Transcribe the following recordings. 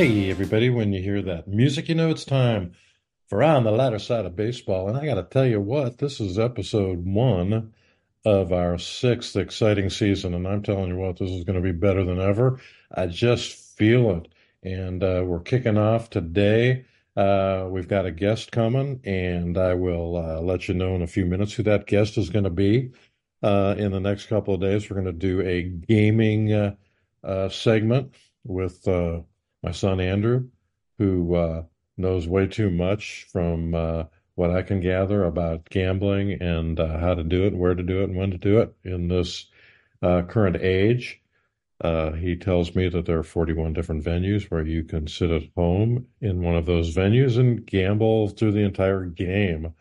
Hey, everybody, when you hear that music, you know it's time for On the Lighter Side of Baseball. And I got to tell you what, this is episode one of our sixth exciting season. And I'm telling you what, this is going to be better than ever. I just feel it. And uh, we're kicking off today. Uh, we've got a guest coming, and I will uh, let you know in a few minutes who that guest is going to be. Uh, in the next couple of days, we're going to do a gaming uh, uh, segment with my son Andrew, who uh, knows way too much from uh, what I can gather about gambling and uh, how to do it, where to do it, and when to do it in this uh, current age. Uh, he tells me that there are 41 different venues where you can sit at home in one of those venues and gamble through the entire game.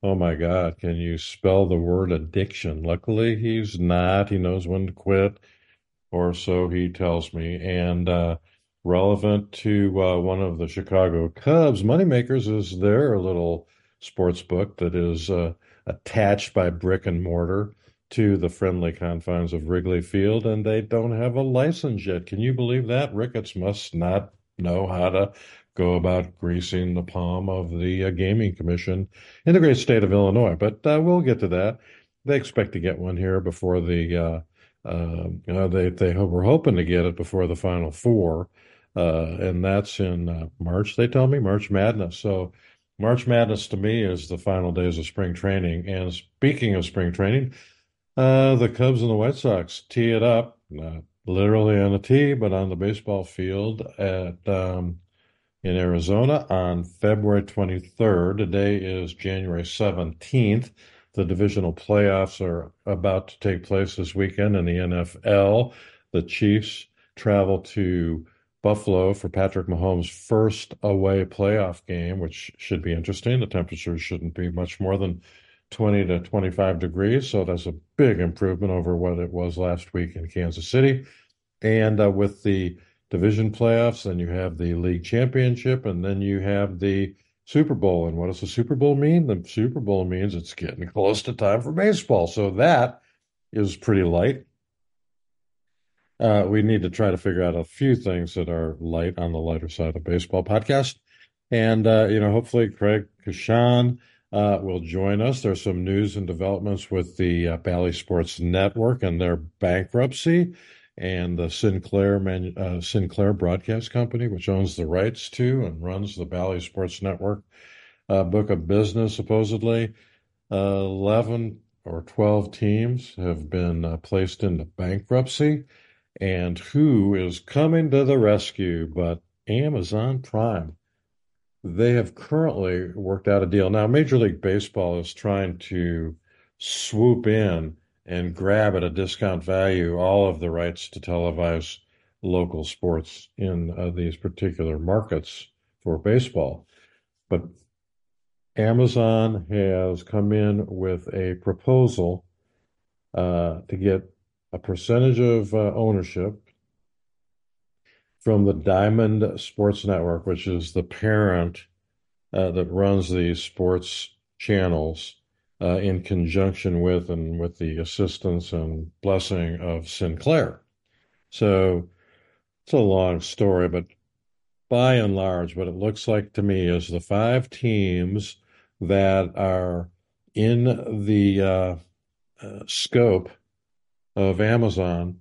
Oh my God, can you spell the word addiction? Luckily, he's not. He knows when to quit, or so he tells me. And uh, relevant to uh, one of the Chicago Cubs moneymakers is their little sports book that is uh, attached by brick and mortar to the friendly confines of Wrigley Field, and they don't have a license yet. Can you believe that? Ricketts must not know how to go about greasing the palm of the uh, Gaming Commission in the great state of Illinois. But uh, we'll get to that. They expect to get one here before the. Uh, uh, you know, they they were hoping to get it before the Final Four, uh, and that's in uh, March. They tell me March Madness. So March Madness to me is the final days of spring training. And speaking of spring training, uh, the Cubs and the White Sox tee it up, not literally on a tee, but on the baseball field at um, in Arizona on February 23rd. Today is January 17th. The divisional playoffs are about to take place this weekend in the NFL. The Chiefs travel to Buffalo for Patrick Mahomes' first away playoff game, which should be interesting. The temperatures shouldn't be much more than 20 to 25 degrees, so that's a big improvement over what it was last week in Kansas City. And uh, with the division playoffs, then you have the league championship, and then you have the Super Bowl. And what does the Super Bowl mean? The Super Bowl means it's getting close to time for baseball. So that is pretty light. Uh, we need to try to figure out a few things that are light on the lighter side of baseball podcast. And, uh, you know, hopefully Craig Kashan uh, will join us. There's some news and developments with the uh, Bally Sports Network and their bankruptcy and the Sinclair Man- uh, Sinclair Broadcast Company, which owns the rights to and runs the Bally Sports Network uh, book of business, supposedly. 11 or 12 teams have been placed into bankruptcy and who is coming to the rescue but Amazon Prime. They have currently worked out a deal. Now, Major League Baseball is trying to swoop in and grab at a discount value all of the rights to televise local sports in uh, these particular markets for baseball. But Amazon has come in with a proposal uh, to get a percentage of uh, ownership from the Diamond Sports Network, which is the parent uh, that runs these sports channels uh, in conjunction with and with the assistance and blessing of Sinclair. So it's a long story, but by and large, what it looks like to me is the five teams that are in the uh, uh, scope of Amazon.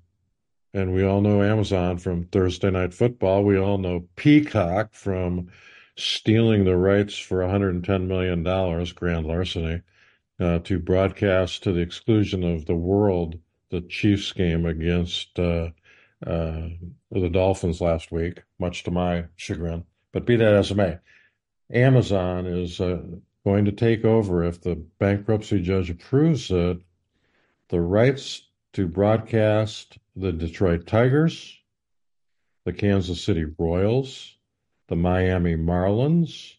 And we all know Amazon from Thursday Night Football. We all know Peacock from stealing the rights for $110 million, grand larceny, uh, to broadcast to the exclusion of the world the Chiefs game against uh, uh, the Dolphins last week, much to my chagrin. But be that as it may, Amazon is uh, going to take over if the bankruptcy judge approves it. The rights to broadcast the Detroit Tigers, the Kansas City Royals, the Miami Marlins,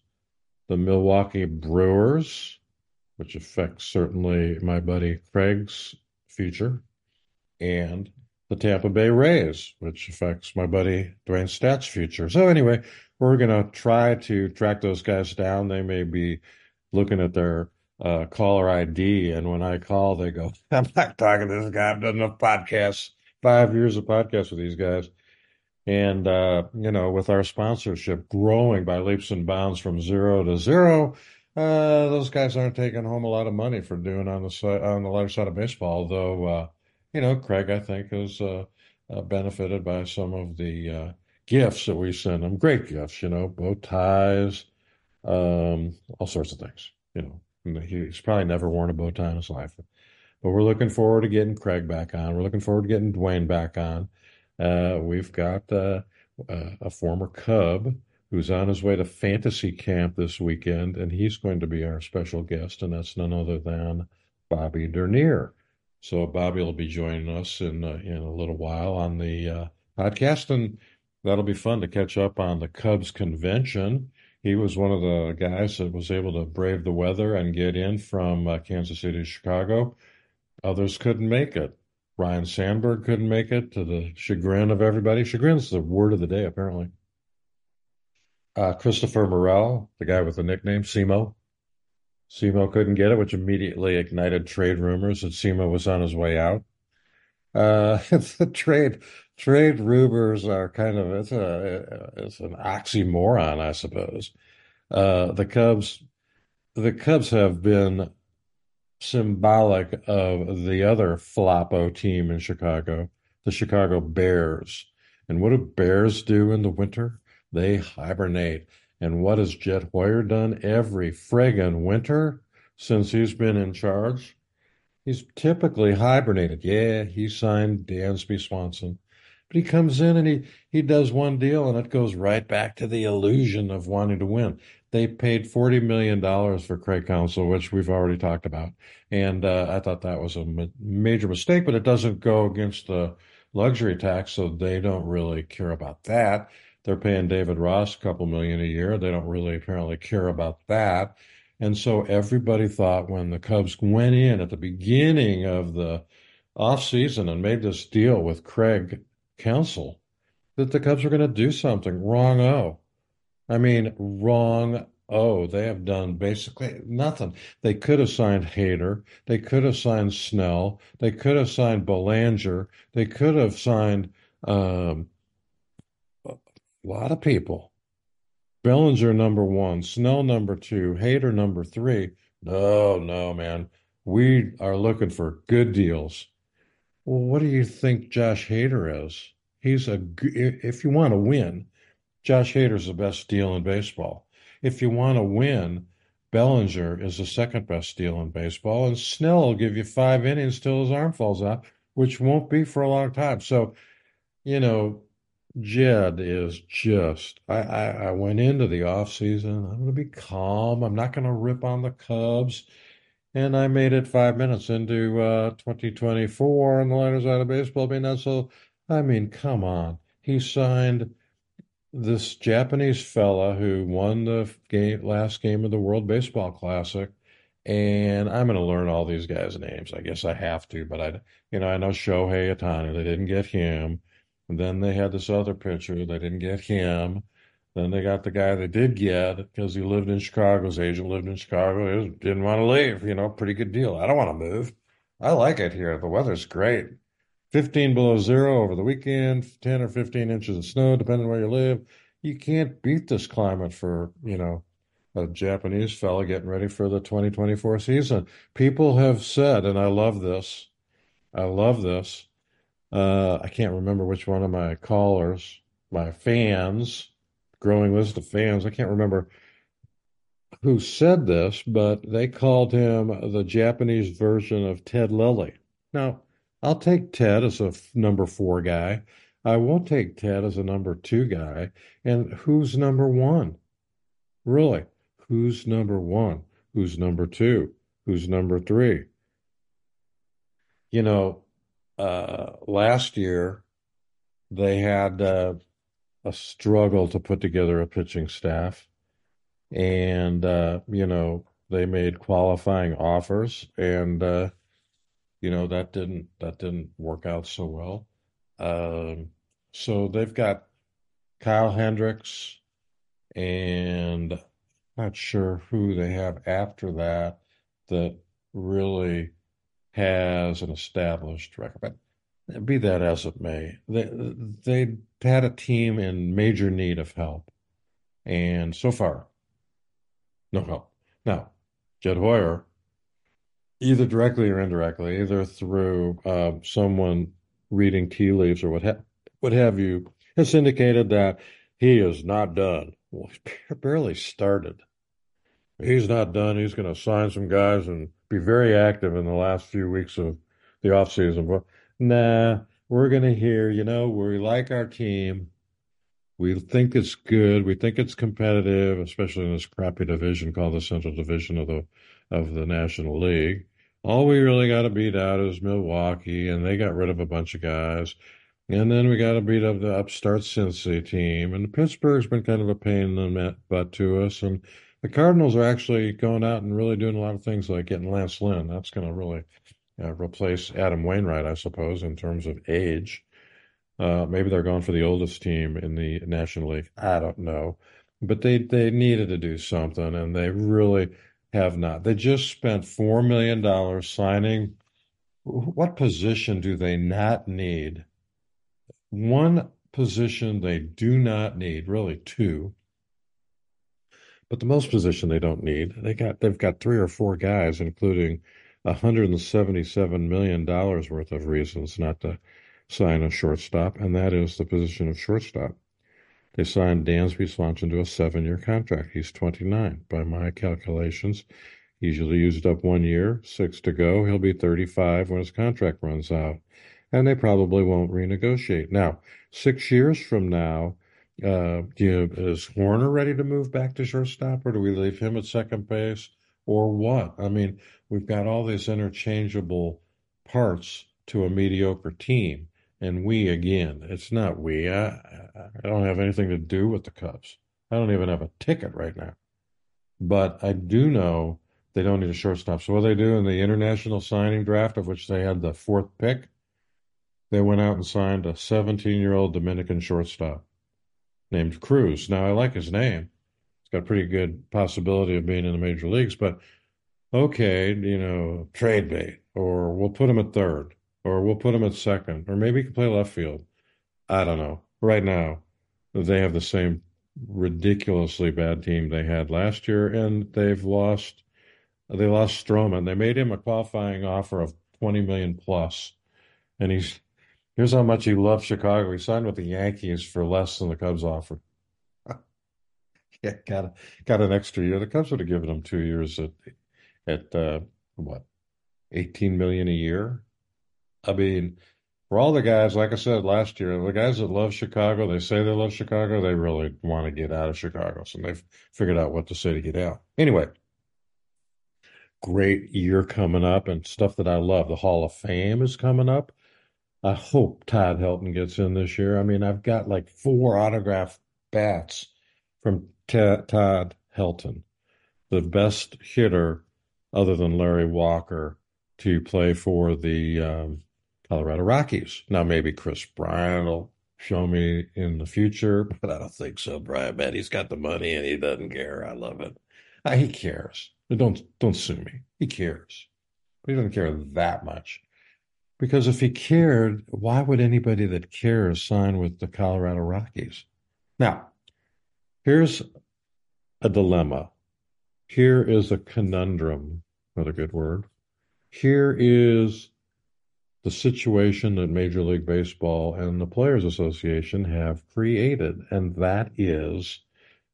the Milwaukee Brewers, which affects certainly my buddy Craig's future, and the Tampa Bay Rays, which affects my buddy Dwayne Stat's future. So anyway, we're going to try to track those guys down. They may be looking at their uh, caller ID, and when I call, they go, "I'm not talking to this guy. I've done enough podcasts, five years of podcasts with these guys." And, uh, you know, with our sponsorship growing by leaps and bounds from zero to zero, uh, those guys aren't taking home a lot of money for doing on the side, on the lighter side of baseball. Though, uh, you know, Craig, I think, has uh, uh, benefited by some of the uh, gifts that we send them. Great gifts, you know, bow ties, um, all sorts of things. You know, he's probably never worn a bow tie in his life. But we're looking forward to getting Craig back on. We're looking forward to getting Dwayne back on. Uh, we've got uh, uh, a former Cub who's on his way to fantasy camp this weekend, and he's going to be our special guest, and that's none other than Bobby Dernier. So Bobby will be joining us in uh, in a little while on the uh, podcast, and that'll be fun to catch up on the Cubs convention. He was one of the guys that was able to brave the weather and get in from uh, Kansas City to Chicago. Others couldn't make it. Ryne Sandberg couldn't make it to the chagrin of everybody. Chagrin's the word of the day, apparently. Uh, Christopher Morel, the guy with the nickname Simo. Simo couldn't get it, which immediately ignited trade rumors that Simo was on his way out. Uh, the trade trade rumors are kind of it's a it's an oxymoron, I suppose. Uh, the Cubs the Cubs have been symbolic of the other floppo team in Chicago, the Chicago Bears. And what do bears do in the winter? They hibernate. And what has Jed Hoyer done every friggin' winter since he's been in charge? He's typically hibernated. Yeah, he signed Dansby Swanson. But he comes in and he, he does one deal and it goes right back to the illusion of wanting to win. They paid $40 million for Craig Counsell, which we've already talked about. And uh, I thought that was a ma- major mistake, but it doesn't go against the luxury tax, so they don't really care about that. They're paying David Ross a couple million a year. They don't really apparently care about that. And so everybody thought when the Cubs went in at the beginning of the offseason and made this deal with Craig Counsell that the Cubs were going to do something. Wrong oh. I mean, wrong oh. They have done basically nothing. They could have signed Hader. They could have signed Snell. They could have signed Bellinger. They could have signed um, a lot of people. Bellinger number one, Snell number two, Hader number three. No, no, man. We are looking for good deals. Well, what do you think Josh Hader is? He's a if you want to win, Josh Hader's the best deal in baseball. If you want to win, Bellinger is the second best deal in baseball, and Snell will give you five innings till his arm falls out, which won't be for a long time. So, you know, Jed is just. I, I, I went into the off season. I'm going to be calm. I'm not going to rip on the Cubs. And I made it five minutes into uh, 2024, and the Liners out of baseball being not so. I mean, come on. He signed this Japanese fella who won the game, last game of the World Baseball Classic, and I'm going to learn all these guys' names. I guess I have to, but I, you know, I know Shohei Ohtani. They didn't get him. And then they had this other pitcher. They didn't get him. Then they got the guy they did get because he lived in Chicago. His agent lived in Chicago. He didn't want to leave. You know, pretty good deal. I don't want to move. I like it here. The weather's great. 15 below zero over the weekend, 10 or 15 inches of snow, depending where you live. You can't beat this climate for, you know, a Japanese fella getting ready for the 2024 season. People have said, and I love this, I love this. Uh, I can't remember which one of my callers, my fans, growing list of fans. I can't remember who said this, but they called him the Japanese version of Ted Lilly. Now, I'll take Ted as a number four guy. I won't take Ted as a number two guy. And who's number one? Really? Who's number one? Who's number two? Who's number three? You know, uh, last year they had uh, a struggle to put together a pitching staff. And, uh, you know, they made qualifying offers and, uh, you know, that didn't, that didn't work out so well. Um, so they've got Kyle Hendricks and not sure who they have after that that really has an established record. But be that as it may, they they had a team in major need of help, and so far, no help. Now, Jed Hoyer, either directly or indirectly, either through uh, someone reading tea leaves or what ha what have you, has indicated that he is not done. Well, he barely started. He's not done. He's going to sign some guys and be very active in the last few weeks of the offseason. But nah, we're going to hear, you know, we like our team. We think it's good. We think it's competitive, especially in this crappy division called the Central Division of the of the National League. All we really got to beat out is Milwaukee, and they got rid of a bunch of guys. And then we got to beat up the upstart Cincy team. And Pittsburgh's been kind of a pain in the butt to us. And the Cardinals are actually going out and really doing a lot of things like getting Lance Lynn. That's going to really uh, replace Adam Wainwright, I suppose, in terms of age. Uh, maybe they're going for the oldest team in the National League. I don't know. But they, they needed to do something, and they really have not. They just spent $4 million signing. What position do they not need? One position they do not need, really two. But the most position they don't need, they got they've got three or four guys, including $177 million worth of reasons not to sign a shortstop, and that is the position of shortstop. They signed Dansby Swanson to a seven year contract. He's 29 by my calculations. He's usually used up one year, six to go. He'll be 35 when his contract runs out and they probably won't renegotiate. Now, six years from now, uh, you is Hoerner ready to move back to shortstop, or do we leave him at second base, or what? I mean, we've got all these interchangeable parts to a mediocre team, and we again, it's not we. I, I don't have anything to do with the Cubs. I don't even have a ticket right now, but I do know they don't need a shortstop. So what they do in the international signing draft, of which they had the fourth pick, they went out and signed a 17 year old Dominican shortstop named Cruz. Now, I like his name. He's got a pretty good possibility of being in the major leagues, but okay, you know, trade bait, or we'll put him at third, or we'll put him at second, or maybe he can play left field. I don't know. Right now, they have the same ridiculously bad team they had last year, and they've lost. They lost Stroman. They made him a qualifying offer of 20 million plus, and he's Here's how much he loves Chicago. He signed with the Yankees for less than the Cubs offered. yeah, got a, got an extra year. The Cubs would have given him two years at at uh, what, eighteen million a year. I mean, for all the guys, like I said last year, the guys that love Chicago, they say they love Chicago, they really want to get out of Chicago. So they've figured out what to say to get out. Anyway, great year coming up and stuff that I love. The Hall of Fame is coming up. I hope Todd Helton gets in this year. I mean, I've got like four autograph bats from T- Todd Helton, the best hitter other than Larry Walker to play for the um, Colorado Rockies. Now, maybe Kris Bryant will show me in the future, but I don't think so. Brian, man, he's got the money and he doesn't care. I love it. Uh, he cares. Don't don't sue me. He cares, but he doesn't care that much. Because if he cared, why would anybody that cares sign with the Colorado Rockies? Now, here's a dilemma. Here is a conundrum, another good word. Here is the situation that Major League Baseball and the Players Association have created, and that is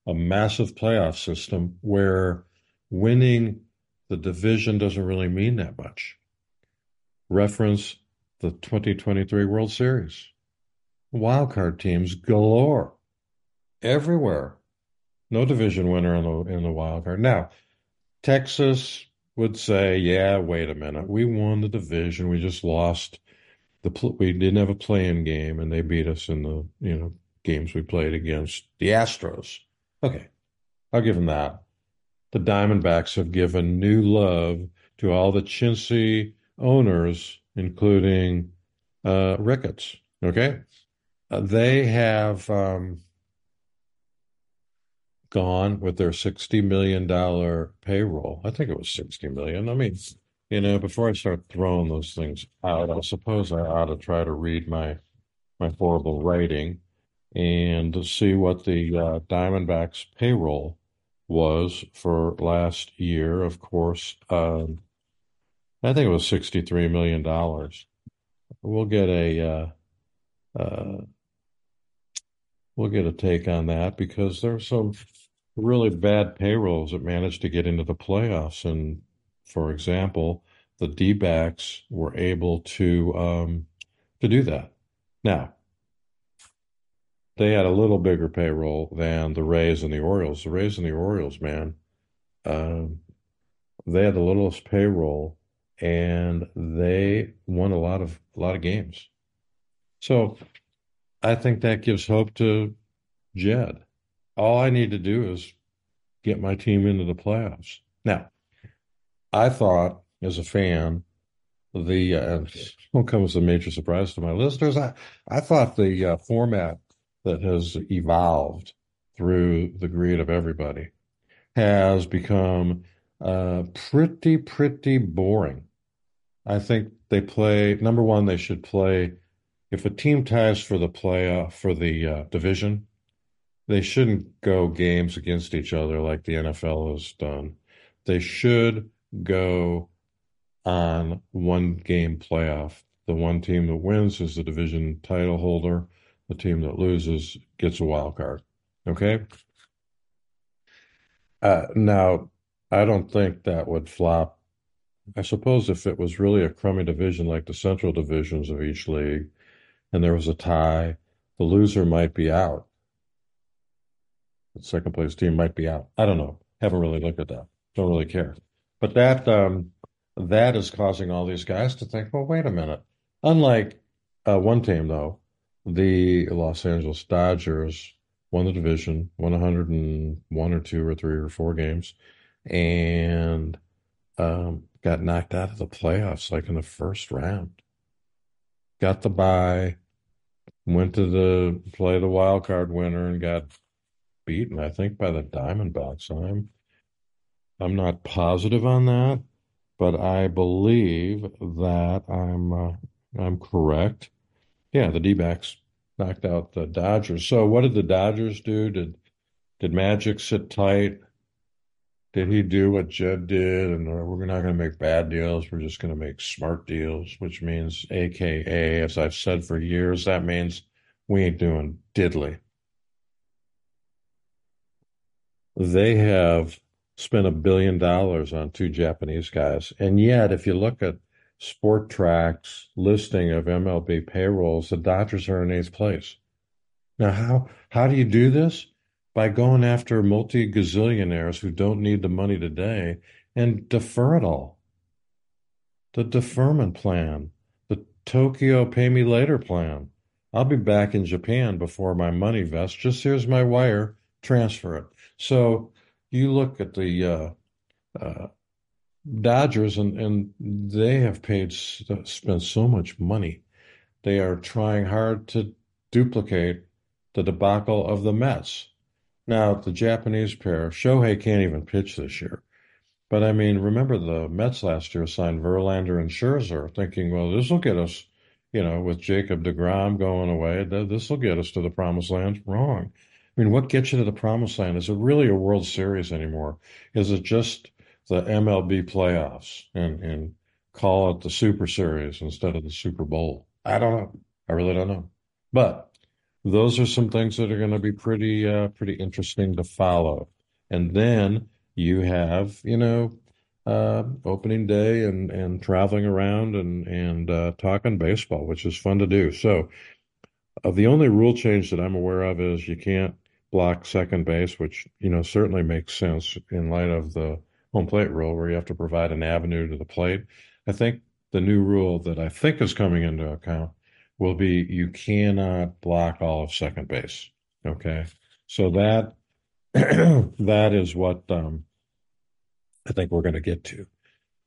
a massive playoff system where winning the division doesn't really mean that much reference the 2023 World Series. Wildcard teams galore everywhere. No division winner in the in the wild card. Now, Texas would say, "Yeah, wait a minute. We won the division. We just lost the we didn't have a play-in game, and they beat us in the you know games we played against the Astros." Okay, I'll give them that. The Diamondbacks have given new love to all the chintzy owners, including uh, Ricketts. Okay, uh, they have um, gone with their sixty million dollar payroll. I think it was sixty million. I mean, you know, before I start throwing those things out, I suppose I ought to try to read my my horrible writing and see what the uh, Diamondbacks payroll was for last year. Of course, um, I think it was $63 million. We'll get a uh, uh, we'll get a take on that because there's some really bad payrolls that managed to get into the playoffs. And for example, the D-backs were able to um, to do that. Now, they had a little bigger payroll than the Rays and the Orioles. The Rays and the Orioles, man, um, they had the littlest payroll, and they won a lot of a lot of games. So I think that gives hope to Jed. All I need to do is get my team into the playoffs. Now, I thought as a fan, the uh, will come as a major surprise to my listeners. I I thought the uh, format that has evolved through the greed of everybody has become uh, pretty, pretty boring. I think they play, number one, they should play, if a team ties for the playoff, for the uh, division, they shouldn't go games against each other like the NFL has done. They should go on one game playoff. The one team that wins is the division title holder the team that loses gets a wild card. Okay. Uh, now, I don't think that would flop. I suppose if it was really a crummy division like the central divisions of each league and there was a tie, the loser might be out. The second place team might be out. I don't know. Haven't really looked at that. Don't really care. But that um, that is causing all these guys to think, well, wait a minute. Unlike uh, one team, though, the Los Angeles Dodgers won the division, won 101 or two or three or four games, and um, got knocked out of the playoffs like in the first round. Got the bye, went to the play the wild card winner and got beaten, I think, by the Diamondbacks. I'm I'm not positive on that, but I believe that I'm uh, I'm correct. Yeah, the D-backs knocked out the Dodgers. So what did the Dodgers do? Did did Magic sit tight? Did he do what Jed did? And we're not going to make bad deals. We're just going to make smart deals, which means, AKA, as I've said for years, that means we ain't doing diddly. They have spent a billion dollars on two Japanese guys. And yet, if you look at Spotrac's listing of MLB payrolls, the Dodgers are in eighth place. Now, how how do you do this? By going after multi gazillionaires who don't need the money today and defer it all. The deferment plan, the Tokyo pay me later plan. I'll be back in Japan before my money vests. Just here's my wire, transfer it. So you look at the uh, uh, Dodgers, and, and they have paid spent so much money. They are trying hard to duplicate the debacle of the Mets. Now, the Japanese pair, Shohei can't even pitch this year. But I mean, remember the Mets last year signed Verlander and Scherzer, thinking, well, this will get us, you know, with Jacob DeGrom going away, this will get us to the promised land. Wrong. I mean, what gets you to the promised land? Is it really a World Series anymore? Is it just the MLB playoffs and, and call it the Super Series instead of the Super Bowl. I don't know. I really don't know. But those are some things that are going to be pretty uh, pretty interesting to follow. And then you have, you know, uh, opening day and and traveling around and and uh, talking baseball, which is fun to do. So, uh, the only rule change that I'm aware of is you can't block second base, which you know certainly makes sense in light of the home plate rule where you have to provide an avenue to the plate. I think the new rule that I think is coming into account will be you cannot block all of second base. Okay. So that that is what um, I think we're going to get to.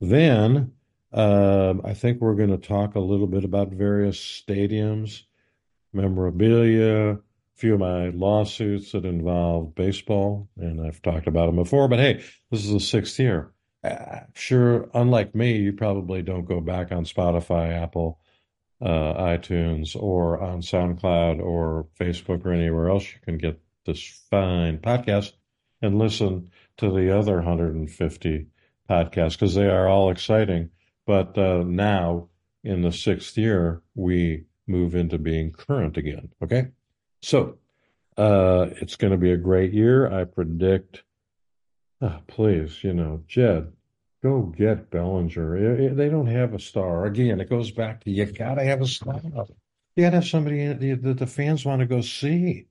Then um, I think we're going to talk a little bit about various stadiums, memorabilia, few of my lawsuits that involve baseball, and I've talked about them before. But hey, this is the sixth year. uh, sure, unlike me, you probably don't go back on Spotify, Apple, uh, iTunes, or on SoundCloud or Facebook or anywhere else you can get this fine podcast and listen to the other 150 podcasts because they are all exciting. But uh, now, in the sixth year, we move into being current again. Okay. So uh, it's going to be a great year. I predict. Oh, please, you know, Jed, go get Bellinger. They don't have a star. Again, it goes back to you got to have a star. You got to have somebody that the fans want to go see.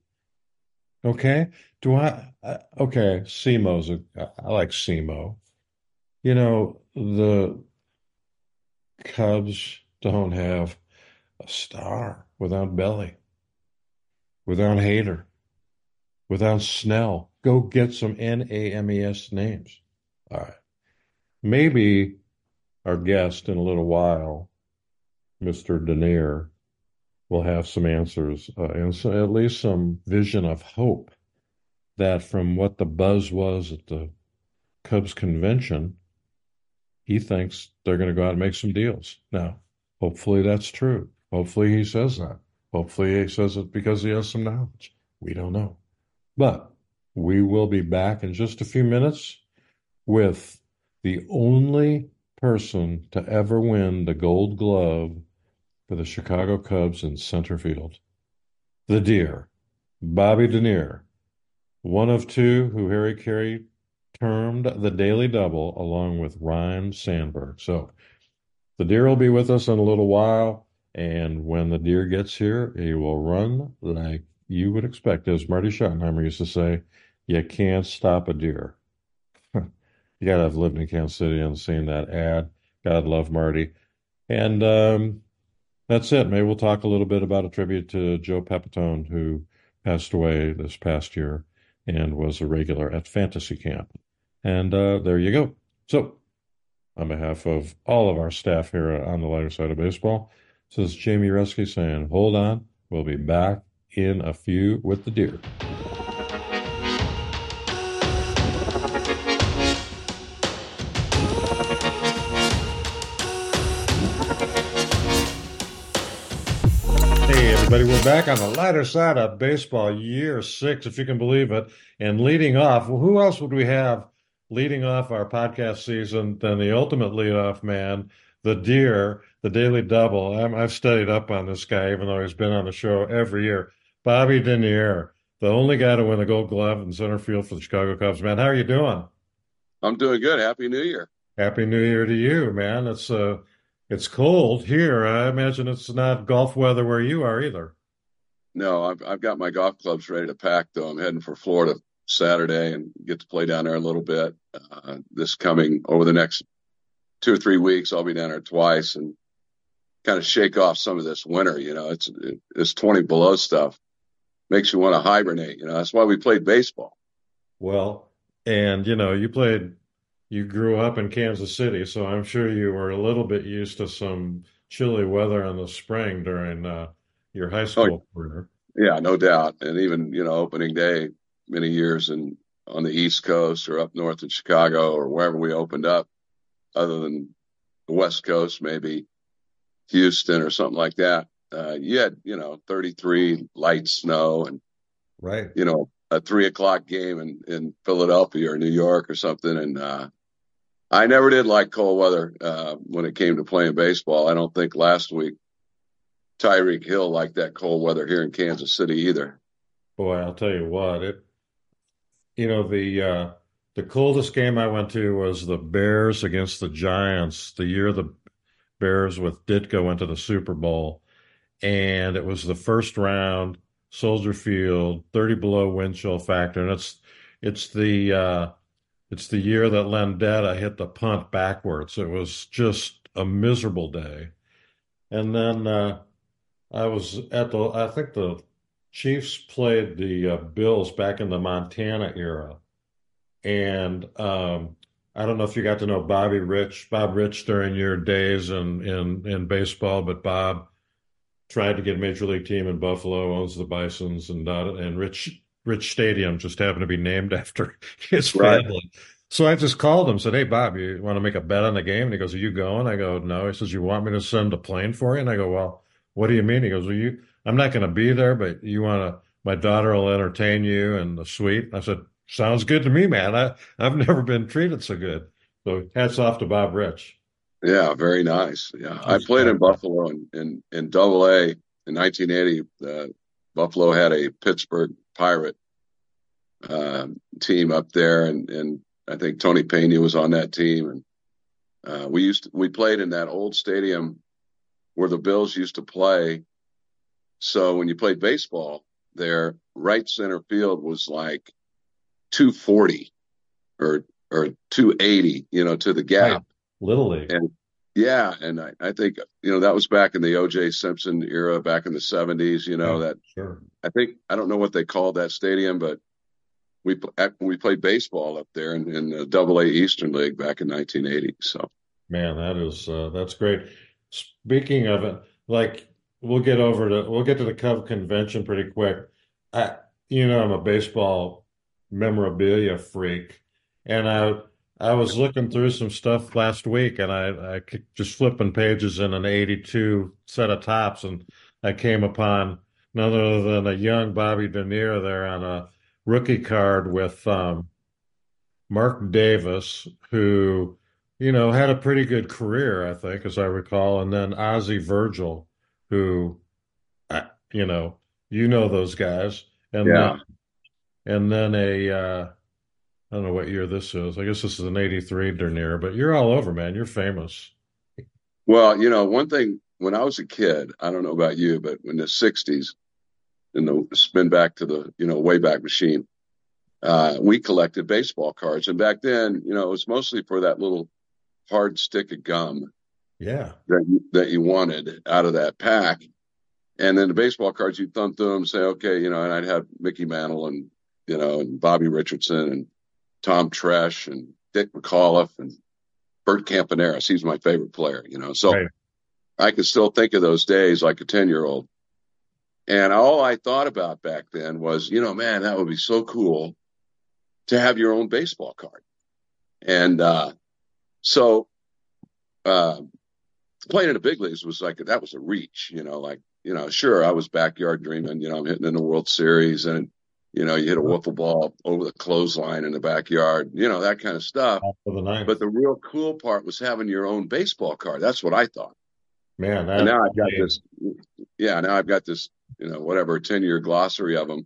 Okay. Do I? Uh, okay. Simo's. A, I like Simo. You know the Cubs don't have a star without Belly, without Hader, without Snell. Go get some NAMES names. All right. Maybe our guest in a little while, Mr. Dernier, will have some answers uh, and so at least some vision of hope that from what the buzz was at the Cubs convention, he thinks they're going to go out and make some deals. Now, hopefully that's true. Hopefully he says that. Hopefully he says it because he has some knowledge. We don't know. But we will be back in just a few minutes with the only person to ever win the gold glove for the Chicago Cubs in center field. The Deer, Bobby Dernier, one of two who Harry Caray termed the Daily Double along with Ryne Sandberg. So the Deer will be with us in a little while. And when the deer gets here, he will run like you would expect. As Marty Schottenheimer used to say, you can't stop a deer. you got to have lived in Kansas City and seen that ad. God love Marty. And um, that's it. Maybe we'll talk a little bit about a tribute to Joe Pepitone, who passed away this past year and was a regular at Fantasy Camp. And uh, there you go. So, on behalf of all of our staff here on the lighter side of baseball, this is Jamie Reske saying, hold on, we'll be back in a few with the deer. Hey, everybody, we're back on the lighter side of baseball, year six, if you can believe it. And leading off, well, who else would we have leading off our podcast season than the ultimate leadoff man, the deer, the daily double. i have studied up on this guy, even though he's been on the show every year. Bobby Dernier, the only guy to win a Gold Glove in center field for the Chicago Cubs. Man, how are you doing? I'm doing good. Happy New Year. Happy New Year to you, man. It's uh, it's cold here. I imagine it's not golf weather where you are either. No, I've I've got my golf clubs ready to pack. Though I'm heading for Florida Saturday and get to play down there a little bit. Uh, this coming over the next two or three weeks, I'll be down there twice and kind of shake off some of this winter. You know, it's it's 20 below stuff makes you want to hibernate. You know, that's why we played baseball. Well, and you know, you played, you grew up in Kansas City, so I'm sure you were a little bit used to some chilly weather in the spring during uh, your high oh, school oh, career. Yeah, no doubt. And even you know, opening day, many years in on the East Coast or up north in Chicago or wherever we opened up, other than the West Coast, maybe Houston or something like that. Uh, you had, you know, 33 light snow and, right, you know, a three o'clock game in, in Philadelphia or New York or something. And, uh, I never did like cold weather, uh, when it came to playing baseball. I don't think last week Tyreek Hill liked that cold weather here in Kansas City either. Boy, I'll tell you what, it, you know, the, uh, the coldest game I went to was the Bears against the Giants the year the Bears with Ditka went to the Super Bowl. And it was the first round, Soldier Field, 30 below wind chill factor. And it's it's the uh, it's the year that Landeta hit the punt backwards. It was just a miserable day. And then uh, I was at the I think the Chiefs played the uh, Bills back in the Montana era, and um, I don't know if you got to know Bobby Rich, Bob Rich during your days in in in baseball, but Bob tried to get a major league team in Buffalo, owns the Bisons, and and Rich Rich Stadium just happened to be named after his family. So I just called him, said, Hey, Bob, you want to make a bet on the game? And he goes, Are you going? I go, No. He says, You want me to send a plane for you? And I go, Well, what do you mean? He goes, Well, you, I'm not going to be there, but you want to, my daughter will entertain you in the suite. I said, Sounds good to me, man. I, I've never been treated so good. So hats off to Bob Rich. Yeah, very nice. Yeah. I played in Buffalo in, in, in double A in 1980. Uh, Buffalo had a Pittsburgh Pirate uh, team up there, and, and I think Tony Pena was on that team. And uh, we used to, we played in that old stadium where the Bills used to play. So when you played baseball there, right center field was like 240 or or 280, you know, to the gap. Right. Little league. And yeah, and I, I think you know that was back in the O.J. Simpson era, back in the 70s. You know yeah, that. Sure. I think I don't know what they called that stadium, but we we played baseball up there in, in the Double A Eastern League back in 1980. So. Man, that is uh, that's great. Speaking of it, like we'll get over to we'll get to the Cub convention pretty quick. I, you know, I'm a baseball memorabilia freak, and I I was looking through some stuff last week, and I, I just flipping pages in an '82 set of Topps, and I came upon none other than a young Bobby Dernier there on a rookie card with um, Mark Davis, who you know had a pretty good career, I think, as I recall, and then Ozzie Virgil, who you know you know those guys, and yeah. And then a uh, I don't know what year this is. I guess this is an 83 Dernier, but you're all over, man. You're famous. Well, you know, one thing when I was a kid, I don't know about you, but in the 60s, in the spin back to the, you know, Wayback Machine, uh, we collected baseball cards. And back then, you know, it was mostly for that little hard stick of gum. Yeah. That you, that you wanted out of that pack. And then the baseball cards, you'd thumb through them say, okay, you know, and I'd have Mickey Mantle and, you know, and Bobby Richardson and Tom Tresh and Dick McAuliffe and Bert Campaneris. He's my favorite player, you know. So right. I can still think of those days like a 10 year old. And all I thought about back then was, you know, man, that would be so cool to have your own baseball card. And uh, so uh, playing in the big leagues was like, that was a reach, you know, like, you know, sure, I was backyard dreaming, you know, I'm hitting in the World Series and you know, you hit a wiffle ball over the clothesline in the backyard, you know, that kind of stuff. The but the real cool part was having your own baseball card. That's what I thought. Man, now I've got this. Yeah, now I've got this, you know, whatever, 10 year glossary of them.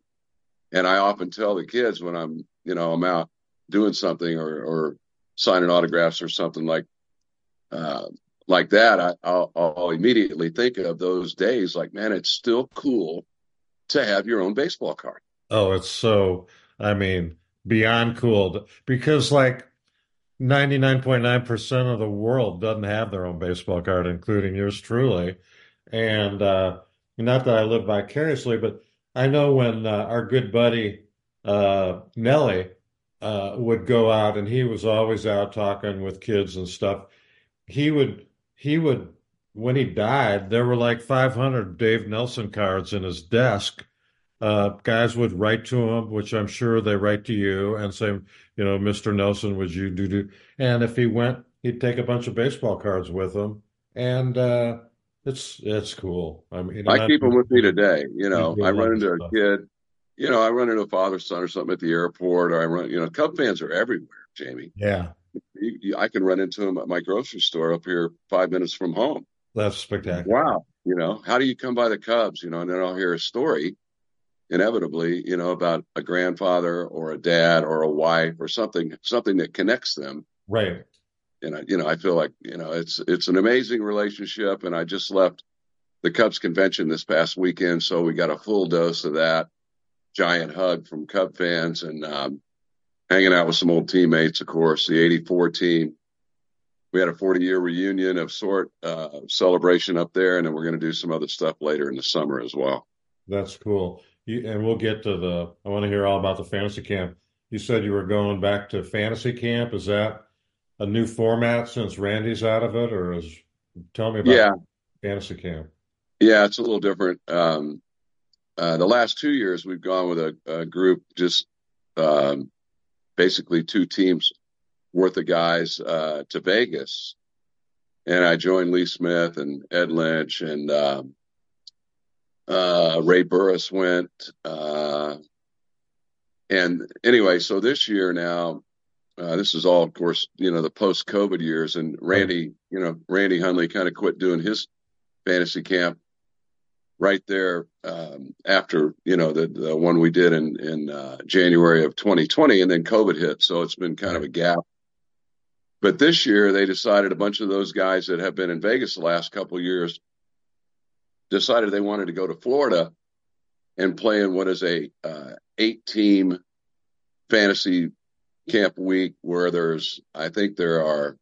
And I often tell the kids when I'm, you know, I'm out doing something or, or signing autographs or something like, uh, like that, I, I'll, I'll immediately think of those days like, man, it's still cool to have your own baseball card. Oh, it's so, I mean, beyond cool because like 99.9% of the world doesn't have their own baseball card, including yours truly. And uh, not that I live vicariously, but I know when uh, our good buddy uh, Nelly uh, would go out and he was always out talking with kids and stuff. He would, he would, when he died, there were like 500 Dave Nelson cards in his desk uh, guys would write to him, which I'm sure they write to you and say, you know, Mr. Nelson, would you do do? And if he went, he'd take a bunch of baseball cards with him, and uh, it's it's cool. I mean, I keep them with me today. You know, I run into a kid. You know, I run into a father son or something at the airport, or I run. You know, Cub fans are everywhere, Jamie. Yeah, you, you, I can run into them at my grocery store up here, five minutes from home. That's spectacular. Wow. You know, how do you come by the Cubs? You know, and then I'll hear a story inevitably, you know, about a grandfather or a dad or a wife or something, something that connects them. Right. And I, you know, I feel like, you know, it's, it's an amazing relationship. And I just left the Cubs convention this past weekend. So we got a full dose of that giant hug from Cub fans and, um, hanging out with some old teammates, of course, the 84 team. We had a 40 year reunion of sort, uh, celebration up there. And then we're going to do some other stuff later in the summer as well. That's cool you, and we'll get to the. I want to hear all about the fantasy camp. You said you were going back to fantasy camp. Is that a new format since Randy's out of it, or is tell me about yeah. fantasy camp? Yeah, it's a little different. Um, uh, the last two years, we've gone with a, a group, just um, basically two teams worth of guys uh, to Vegas, and I joined Lee Smith and Ed Lynch and um, uh, Ray Burris went. Uh, and anyway, so this year now, uh, this is all, of course, you know, the post COVID years. And Randy, you know, Randy Hundley kind of quit doing his fantasy camp right there um, after, you know, the, the one we did in, in uh, January of 2020. And then COVID hit. So it's been kind of a gap. But this year, they decided a bunch of those guys that have been in Vegas the last couple of years decided they wanted to go to Florida and play in what is a uh, eight team fantasy camp week where there's I think there are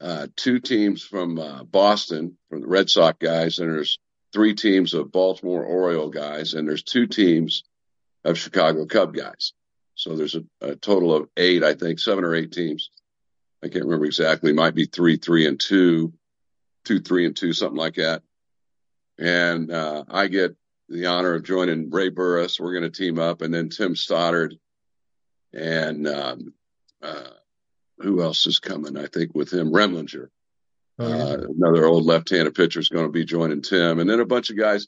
uh, two teams from uh, Boston from the Red Sox guys and there's three teams of Baltimore Oriole guys and there's two teams of Chicago Cub guys. So there's a, a total of eight, I think, seven or eight teams. I can't remember exactly. Might be three, three, and two, two, three, and two, something like that and uh, I get the honor of joining Ray Burris. We're going to team up, and then Tim Stoddard, and um, uh, who else is coming? I think with him, Remlinger, oh, yeah. uh, another old left-handed pitcher, is going to be joining Tim, and then a bunch of guys.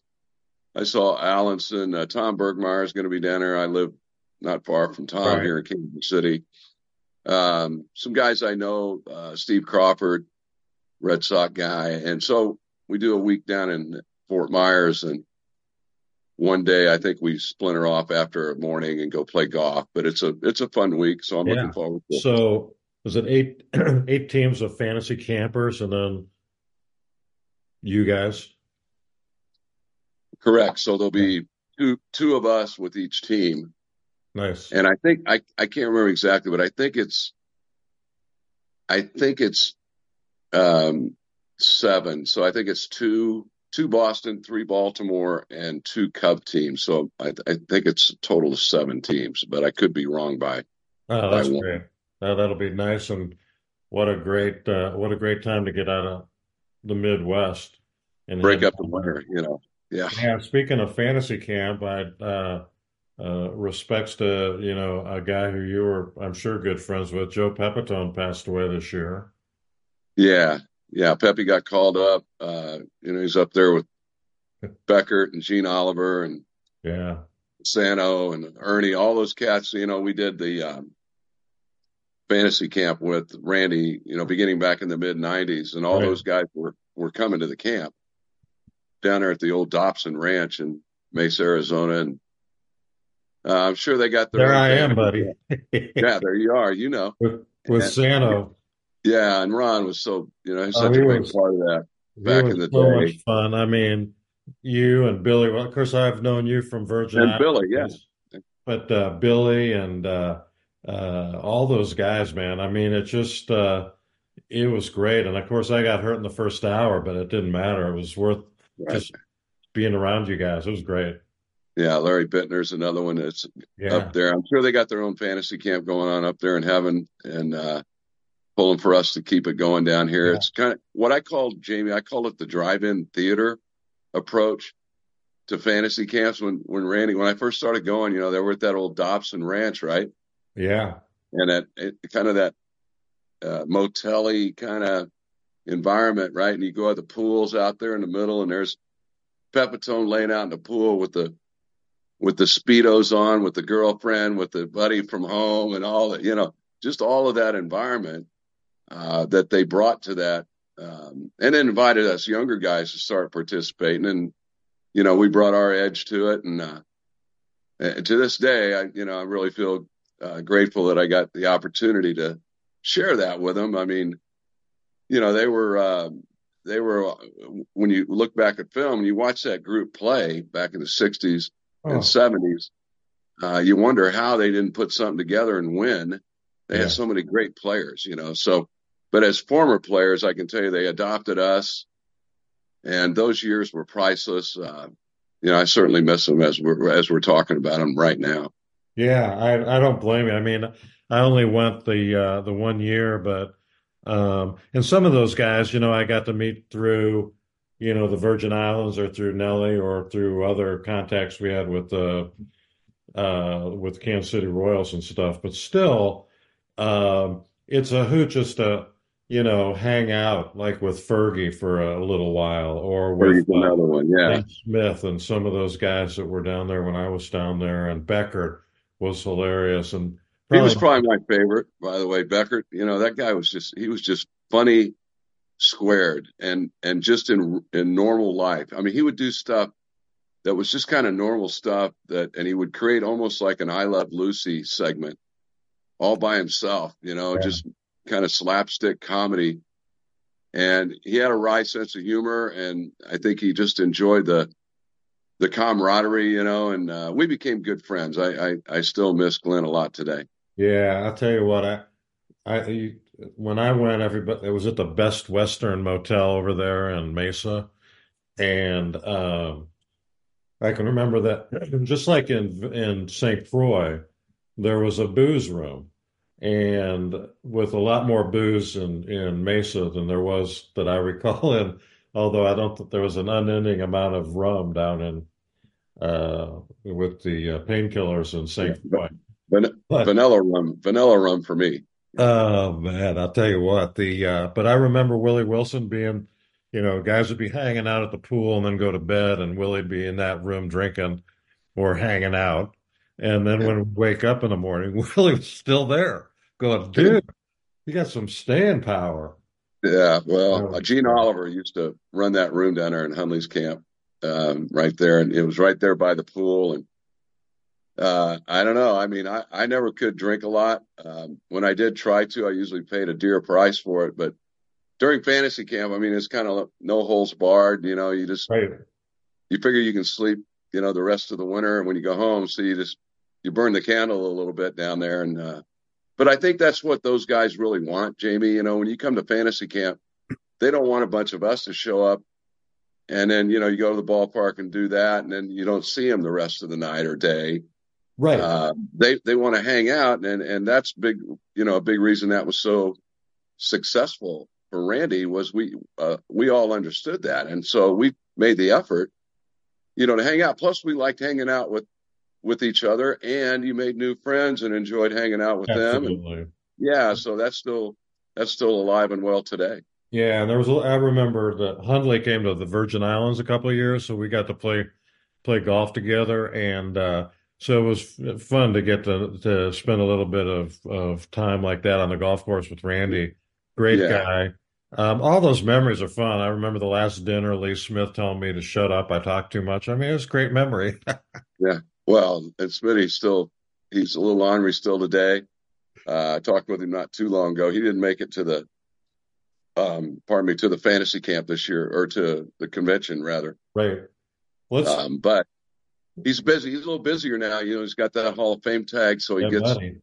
I saw Allenson, uh, Tom Burgmeier is going to be down there. I live not far from Tom right. here in Kansas City. Um, some guys I know, uh, Steve Crawford, Red Sox guy, and so we do a week down in Fort Myers and one day I think we splinter off after a morning and go play golf. But it's a it's a fun week, so I'm yeah. looking forward to it. So was it eight eight teams of fantasy campers and then you guys? Correct. So there'll be two two of us with each team. Nice. And I think I I can't remember exactly, but I think it's I think it's um seven. So I think it's two two Boston, three Baltimore, and two Cub teams. So I, I, think it's a total of seven teams, but I could be wrong by. Oh, that's by great. Oh, that'll be nice, and what a great uh, what a great time to get out of the Midwest and break up the winter. You know, yeah. Yeah. Speaking of fantasy camp, I uh, uh, respects to you know a guy who you were, I'm sure, good friends with. Joe Pepitone passed away this year. Yeah, yeah, Pepe got called up. Uh, you know, he's up there with Beckert and Gene Oliver and yeah, Santo and Ernie, all those cats. You know, we did the um, fantasy camp with Randy. You know, beginning back in the mid '90s, and all right. those guys were were coming to the camp down there at the old Dobson Ranch in Mesa, Arizona, and uh, I'm sure they got their. There I am, buddy. yeah, there you are. You know, with, with and, Santo. Yeah, and Ron was so you know he's oh, such a big was, part of that back in the so day. Much fun. I mean, you and Billy. Well, of course, I've known you from Virgin. And Billy, yes. But uh, Billy and uh, uh, all those guys, man. I mean, it just uh, it was great. And of course, I got hurt in the first hour, but it didn't matter. It was worth right. just being around you guys. It was great. Yeah, Larry Bittner's another one that's yeah. up there. I'm sure they got their own fantasy camp going on up there in heaven, and uh, pulling for us to keep it going down here. Yeah. It's kind of what I call Jamie. I call it the drive-in theater approach to fantasy camps. When when Randy, when I first started going, you know, they were at that old Dobson Ranch, right? Yeah, and that it, kind of that uh, motelly kind of environment, right? And you go at the pools out there in the middle, and there's Pepitone laying out in the pool with the with the speedos on, with the girlfriend, with the buddy from home, and all that. You know, just all of that environment uh, that they brought to that, um, and invited us younger guys to start participating. And you know, we brought our edge to it, and, uh, and to this day, I you know I really feel uh, grateful that I got the opportunity to share that with them. I mean, you know, they were uh, they were when you look back at film and you watch that group play back in the '60s oh. and '70s, uh, you wonder how they didn't put something together and win. They yeah. had so many great players, you know. So but as former players, I can tell you they adopted us, and those years were priceless. Uh, you know, I certainly miss them as we're as we're talking about them right now. Yeah, I I don't blame you. I mean, I only went the uh, the one year, but um, and some of those guys, you know, I got to meet through, you know, the Virgin Islands or through Nelly or through other contacts we had with the uh, uh, with Kansas City Royals and stuff. But still, um, it's a hoot just to, you know, hang out like with Fergie for a little while or with Fergie's uh, another one. Yeah. Nate Smith and some of those guys that were down there when I was down there. And Beckert was hilarious. And He was probably, probably my favorite, by the way. Beckert, you know, that guy was just, he was just funny squared and, and just in, in normal life. I mean, he would do stuff that was just kind of normal stuff that, and he would create almost like an I Love Lucy segment all by himself, you know, yeah, just kind of slapstick comedy. And he had a wry sense of humor. And I think he just enjoyed the, the camaraderie, you know, and uh, we became good friends. I, I, I still miss Glenn a lot today. yeah, I'll tell you what, I, I, when I went, everybody, it was at the Best Western Motel over there in Mesa. And, um, I can remember that just like in in St. Croix, there was a booze room, and with a lot more booze in in Mesa than there was that I recall in. Although I don't think there was an unending amount of rum down in uh, with the uh, painkillers in Yeah. St. Croix. Van- But vanilla rum, vanilla rum for me. oh man, I'll tell you what the uh, but I remember Willie Wilson being, you know, guys would be hanging out at the pool and then go to bed, and Willie'd be in that room drinking or hanging out. And then Yeah. when we wake up in the morning, Willie was still there, going, dude, you got some staying power. Yeah. Well, uh, Gene Oliver used to run that room down there in Hundley's camp, um, right there. And it was right there by the pool. And, uh, I don't know. I mean, I, I never could drink a lot. Um, when I did try to, I usually paid a dear price for it. But during fantasy camp, I mean, it's kind of no holes barred. You know, you just, right. you figure you can sleep, you know, the rest of the winter. And when you go home, so you just, you burn the candle a little bit down there. And, uh, but I think that's what those guys really want, Jamie. You know, when you come to fantasy camp, they don't want a bunch of us to show up and then, you know, you go to the ballpark and do that. And then you don't see them the rest of the night or day. Right. Uh, they, they want to hang out. And, and that's big, you know, a big reason that was so successful for Randy was we, uh, we all understood that. And so we made the effort, you know, to hang out. Plus we liked hanging out with, with each other and you made new friends and enjoyed hanging out with them. And Absolutely. yeah, so that's still, that's still alive and well today. Yeah, and there was a, I remember that Hundley came to the Virgin Islands a couple of years, so we got to play play golf together, and uh, so it was fun to get to to spend a little bit of of time like that on the golf course with Randy. Great Yeah. guy. Um, all those memories are fun. I remember the last dinner, Lee Smith telling me to shut up. I talk too much. I mean, it was a great memory. Yeah. Well, and Smitty's still, he's a little ornery still today. Uh, I talked with him not too long ago. He didn't make it to the, um, pardon me, to the fantasy camp this year or to the convention rather. Right. Let's Um, but he's busy. He's a little busier now. You know, he's got that Hall of Fame tag. So he get gets, money.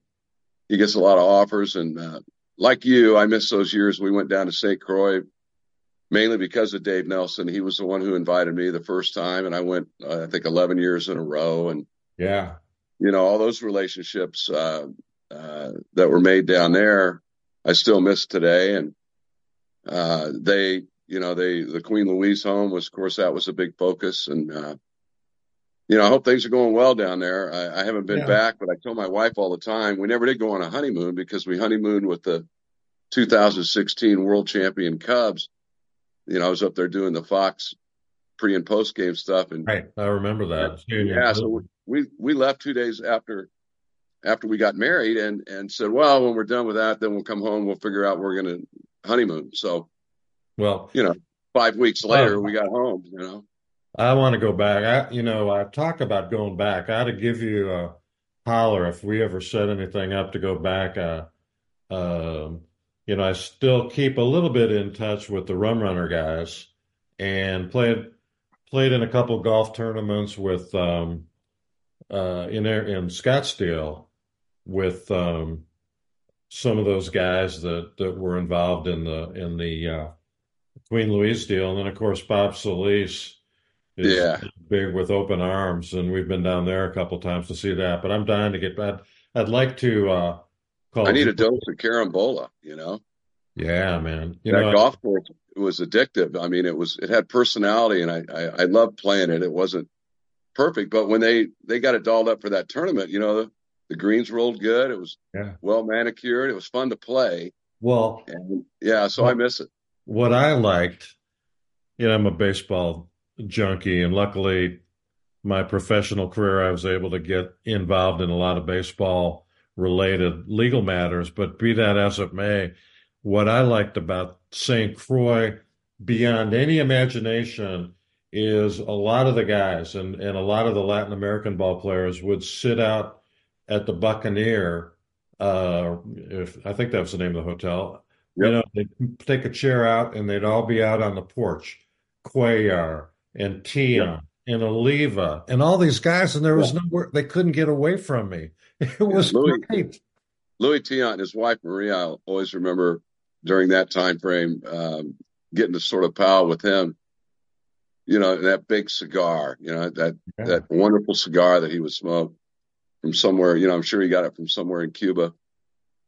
he gets a lot of offers. And, uh, like you, I miss those years. We went down to St. Croix mainly because of Dave Nelson. He was the one who invited me the first time. And I went, uh, I think 11 years in a row. And, Yeah. you know, all those relationships, uh, uh, that were made down there, I still miss today. And, uh, they, you know, they, the Queen Louise home was, of course, that was a big focus. And, uh, you know, I hope things are going well down there. I, I haven't been Yeah. back, but I tell my wife all the time, we never did go on a honeymoon because we honeymooned with the 2016 world champion Cubs. You know, I was up there doing the Fox pre and post game stuff and Right. I remember that. In yeah, so. We we left two days after after we got married and and said, well, when we're done with that, then we'll come home. We'll figure out we're going to honeymoon. So Well, you know, five weeks later, Oh. we got home. You know, I want to go back. I, you know, I talk about going back. I ought to give you a holler if we ever set anything up to go back. Uh, um, you know, I still keep a little bit in touch with the Rum Runner guys and played played in a couple golf tournaments with um, uh, in there in Scottsdale with um, some of those guys that that were involved in the in the uh, Queen Louise deal, and then of course Bob Solis is yeah, big with open arms, and we've been down there a couple times to see that. But I'm dying to get back. I'd like to uh, call. I need a dose of carambola. You know, Yeah, man. You that know, golf course was addictive. I mean, it was it had personality, and I I, I loved playing it. It wasn't perfect, but when they they got it dolled up for that tournament, you know, The greens rolled good. It was Yeah. well manicured. It was fun to play. Well, And yeah, so I miss it. what I liked, you know, I'm a baseball junkie, and luckily, my professional career, I was able to get involved in a lot of baseball related legal matters. But be that as it may, what I liked about St. Croix, beyond any imagination, is a lot of the guys and, and a lot of the Latin American ball players would sit out at the Buccaneer. Uh, if I think that was the name of the hotel, you know, they'd take a chair out and they'd all be out on the porch. Cuellar and Tiant and Oliva and all these guys, and there was Yeah. nowhere they couldn't get away from me. It Yeah, was Luis great. Luis Tiant and his wife Maria, I'll always remember during that time frame, um, getting to sort of pal with him. You know, that big cigar, you know, that Yeah. that wonderful cigar that he would smoke from somewhere, you know, I'm sure he got it from somewhere in Cuba.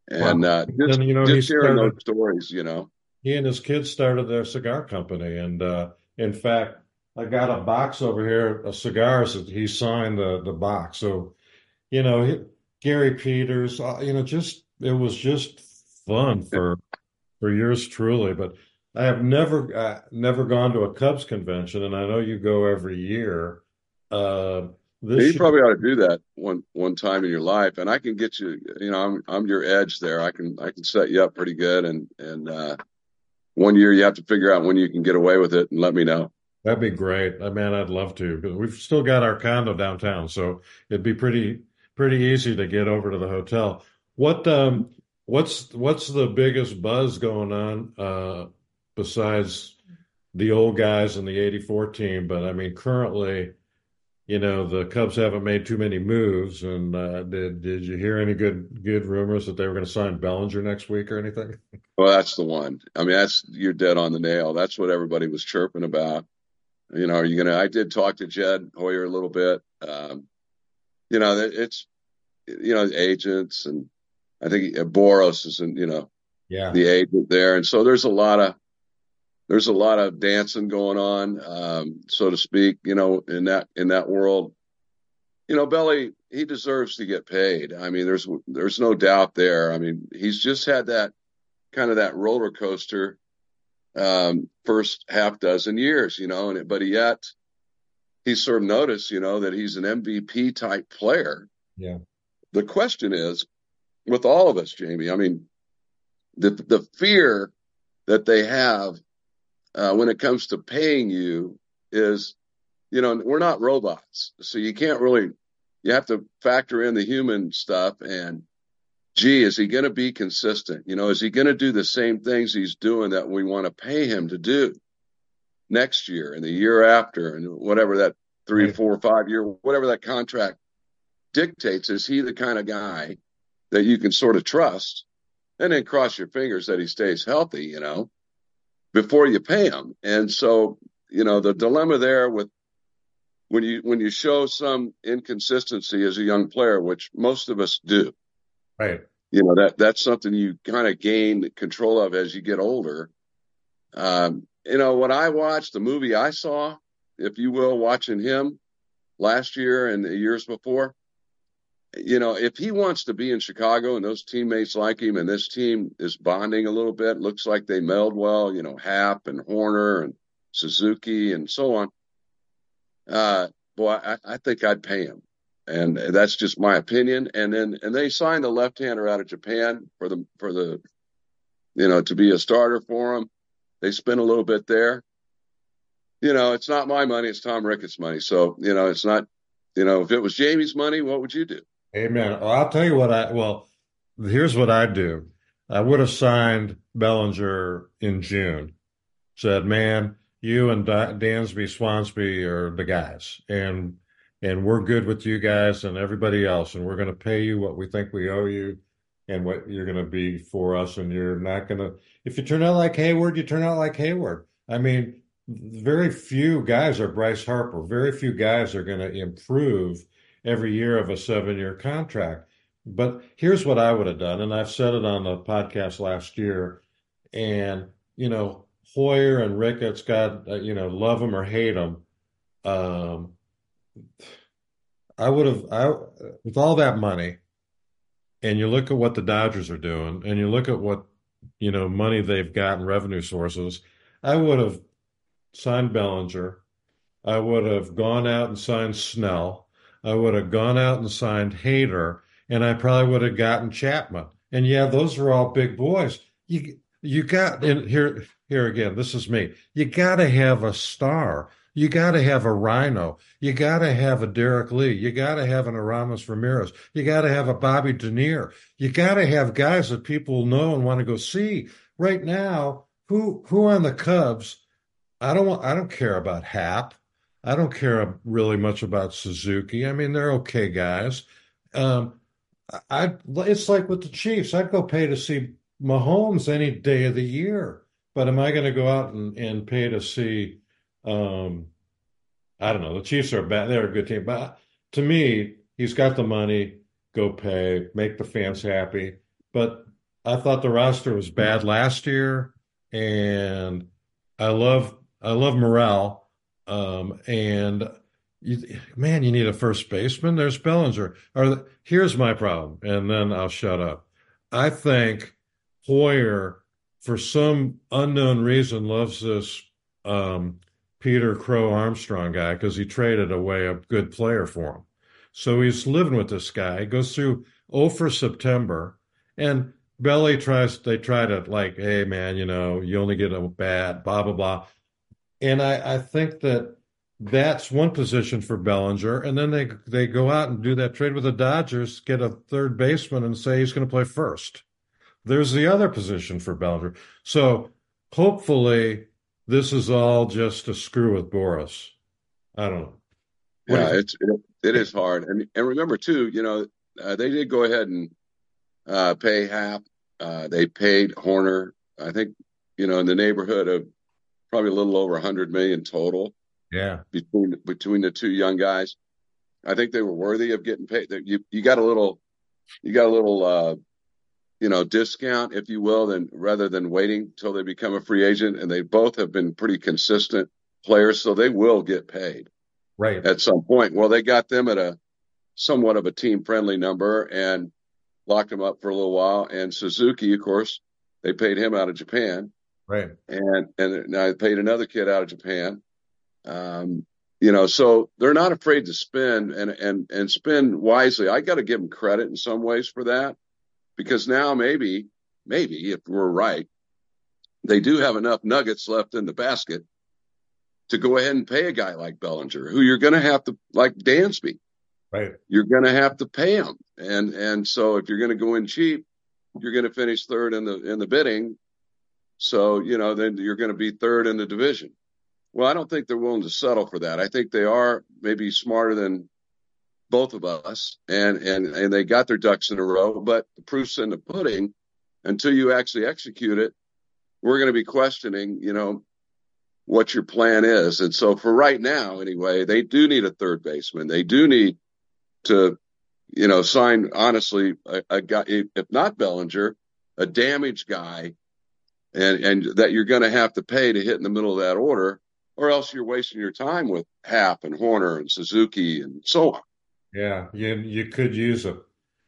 And Wow. uh just And you know, he just hearing started those stories, you know. he and his kids started their cigar company. And uh, in fact, I got a box over here of cigars that he signed the, the box. So, you know, he, Gary Peters, uh, you know, just it was just fun for for yours truly. But I have never uh, never gone to a Cubs convention, and I know you go every year. Uh, this You year, probably ought to do that one one time in your life, and I can get you. You know, I'm I'm your edge there. I can I can set you up pretty good, and and uh, one year you have to figure out when you can get away with it, and let me know. that'd be great. I mean, I'd love to. We've still got our condo downtown, so it'd be pretty pretty easy to get over to the hotel. What um what's what's the biggest buzz going on uh besides the old guys and the 84 team? But I mean, currently, you know, the Cubs haven't made too many moves. And uh, did did you hear any good good rumors that they were going to sign Bellinger next week or anything? Well, that's the one. I mean, that's you're dead on the nail. That's what everybody was chirping about. You know, are you gonna? I did talk to Jed Hoyer a little bit. Um, you know, it's you know agents, and I think Boras is, in, you know, Yeah. the agent there, and so there's a lot of there's a lot of dancing going on, um, so to speak. You know, in that in that world, you know, Belly he deserves to get paid. I mean, there's there's no doubt there. I mean, he's just had that kind of that roller coaster um, first half dozen years, you know, and it, but yet he's sort of noticed, you know, that he's an MVP type player. Yeah. The question is, with all of us, Jamie, I mean, the the fear that they have uh, when it comes to paying you is, you know, we're not robots, so you can't really. You have to factor in the human stuff and gee, is he going to be consistent? You know, is he going to do the same things he's doing that we want to pay him to do next year and the year after and whatever that three, four, five year, whatever that contract dictates? Is he the kind of guy that you can sort of trust and then cross your fingers that he stays healthy, you know, before you pay him? And so, you know, the dilemma there with when you when you show some inconsistency as a young player, which most of us do, Right. you know that that's something you kind of gain control of as you get older um you know what i watched the movie i saw if you will watching him last year and the years before you know if he wants to be in chicago and those teammates like him and this team is bonding a little bit looks like they meld well you know Happ and Hoerner and suzuki and so on uh boy i, I think i'd pay him and that's just my opinion. And then and they signed a left-hander out of Japan for the for the you know to be a starter for them. They spent a little bit there. You know, it's not my money; it's Tom Ricketts' money. So you know, it's not. You know, if it was Jamie's money, what would you do? Amen. Well, I'll tell you what I, well, here's what I'd do. I would have signed Bellinger in June. Said, man, you and Da- Dansby, Swansby are the guys. And, and we're good with you guys and everybody else. And we're going to pay you what we think we owe you and what you're going to be for us. And you're not going to, if you turn out like Heyward, you turn out like Heyward. I mean, very few guys are Bryce Harper. Very few guys are going to improve every year of a seven year contract. But here's what I would have done, and I've said it on the podcast last year. And, you know, Hoyer and Ricketts, God, uh, you know, love them or hate them. Um, I would have, I, with all that money, and you look at what the Dodgers are doing, and you look at what you know money they've got and revenue sources, I would have signed Bellinger. I would have gone out and signed Snell. I would have gone out and signed Hader, and I probably would have gotten Chapman. And yeah, those are all big boys. You you got and here here again. This is me. You got to have a star. You got to have a Ryno. You got to have a Derrek Lee. You got to have an Aramis Ramirez. You got to have a Bobby Dernier. You got to have guys that people know and want to go see. Right now, who who on the Cubs? I don't want. I don't care about Happ. I don't care really much about Suzuki. I mean, they're okay guys. Um, I it's like with the Chiefs. I'd go pay to see Mahomes any day of the year. But am I going to go out and, and pay to see? Um, I don't know. The Chiefs are bad. They're a good team, but to me, he's got the money. Go pay, make the fans happy. But I thought the roster was bad last year, and I love I love Morel. Um, and you, man, you need a first baseman. There's Bellinger. Or here's my problem, and then I'll shut up. I think Hoyer, for some unknown reason, loves this um, Peter Crow Armstrong guy because he traded away a good player for him. So he's living with this guy. He goes through 0 for September, and Belly tries. They try to like, hey man, you know, you only get a bat, blah blah blah. And I, I think that that's one position for Bellinger, and then they they go out and do that trade with the Dodgers, get a third baseman, and say he's going to play first. There's the other position for Bellinger. So hopefully, this is all just a screw with Boras. I don't know. What yeah, it's it, it is hard, and and remember too, you know, uh, they did go ahead and uh, pay Happ. Uh, they paid Hoerner, I think you know in the neighborhood of probably a little over 100 million total. Yeah. Between between the two young guys, I think they were worthy of getting paid. You you got a little, you got a little, uh, you know, discount, if you will, than rather than waiting till they become a free agent. And they both have been pretty consistent players, so they will get paid. Right. At some point. Well, they got them at a somewhat of a team friendly number and locked them up for a little while. And Suzuki, of course, they paid him out of Japan. Right. And and I paid another kid out of Japan. Um, you know, so they're not afraid to spend and and and spend wisely. I got to give them credit in some ways for that, because now maybe maybe if we're right, they do have enough nuggets left in the basket to go ahead and pay a guy like Bellinger, who you're going to have to like Dansby. Right. You're going to have to pay him, and and so if you're going to go in cheap, you're going to finish third in the in the bidding. So you know then you're going to be third in the division. Well, I don't think they're willing to settle for that. I think they are maybe smarter than both of us, and and and they got their ducks in a row. But the proof's in the pudding. Until you actually execute it, we're going to be questioning, you know, what your plan is. And so for right now, anyway, they do need a third baseman. They do need to, you know, sign honestly a, a guy, if not Bellinger, a damaged guy, and and that you're going to have to pay to hit in the middle of that order or else you're wasting your time with Happ and Hoerner and Suzuki and so on. Yeah, you you could use a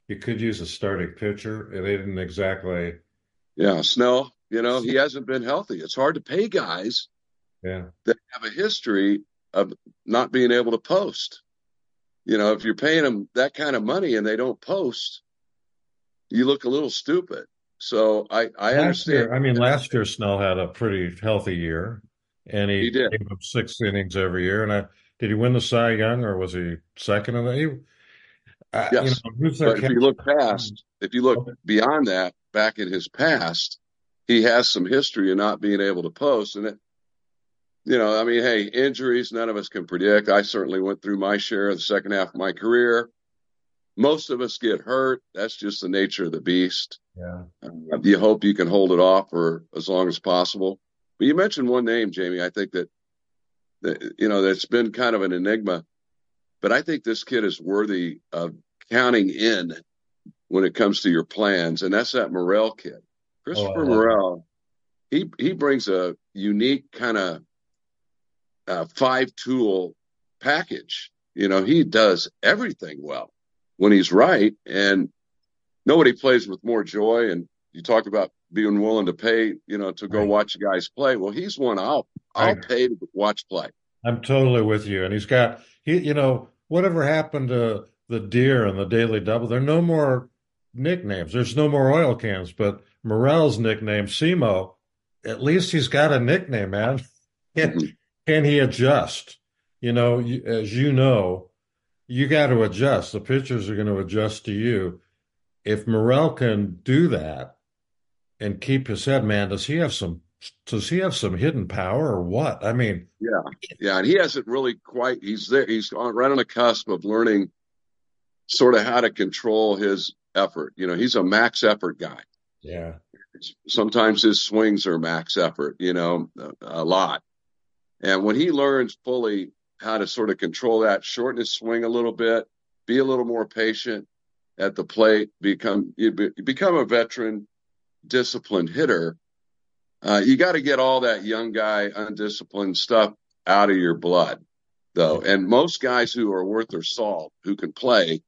you could use a starting pitcher. and They didn't exactly. Yeah, Snell. You know he hasn't been healthy. It's hard to pay guys. Yeah. That have a history of not being able to post. You know, if you're paying them that kind of money and they don't post, you look a little stupid. So I I last understand. Year, I mean, last year Snell had a pretty healthy year and he, he did. gave up six innings every year. And I did he win the Cy Young or was he second in the? He, yes, you know, but if you look past, if you look beyond that, back in his past, he has some history of not being able to post, and it, you know, I mean, hey, injuries, none of us can predict. I certainly went through my share of the second half of my career. Most of us get hurt. That's just the nature of the beast. Yeah. Uh, you hope you can hold it off for as long as possible. But you mentioned one name, Jamie. I think that, that you know that's been kind of an enigma, but I think this kid is worthy of counting in when it comes to your plans, and that's that Morel kid, Christopher oh, Morel. He he brings a unique kind of uh, five tool package. You know, he does everything well when he's right, and nobody plays with more joy. And you talk about being willing to pay, you know, to go Right. watch guys play. Well, he's one I'll I'll Right. pay to watch play. I'm totally with you. And he's got he, you know, whatever happened to the deer and the daily double? There are no more nicknames. There's no more oil cans. But Morel's nickname, Simo, at least he's got a nickname, man. Can, Mhm. can he adjust? You know, as you know, you got to adjust. The pitchers are going to adjust to you. If Morel can do that and keep his head, man, does he have some? Does he have some hidden power or what? I mean, Yeah, yeah, and he hasn't really quite. He's there. He's on, right on the cusp of learning sort of how to control his effort. You know, he's a max effort guy. yeah, Sometimes his swings are max effort. You know, a, a lot. And when he learns fully how to sort of control that, shorten his swing a little bit, be a little more patient at the plate, become you, be, become a veteran, disciplined hitter. Uh, you got to get all that young guy undisciplined stuff out of your blood, though. And most guys who are worth their salt, who can play,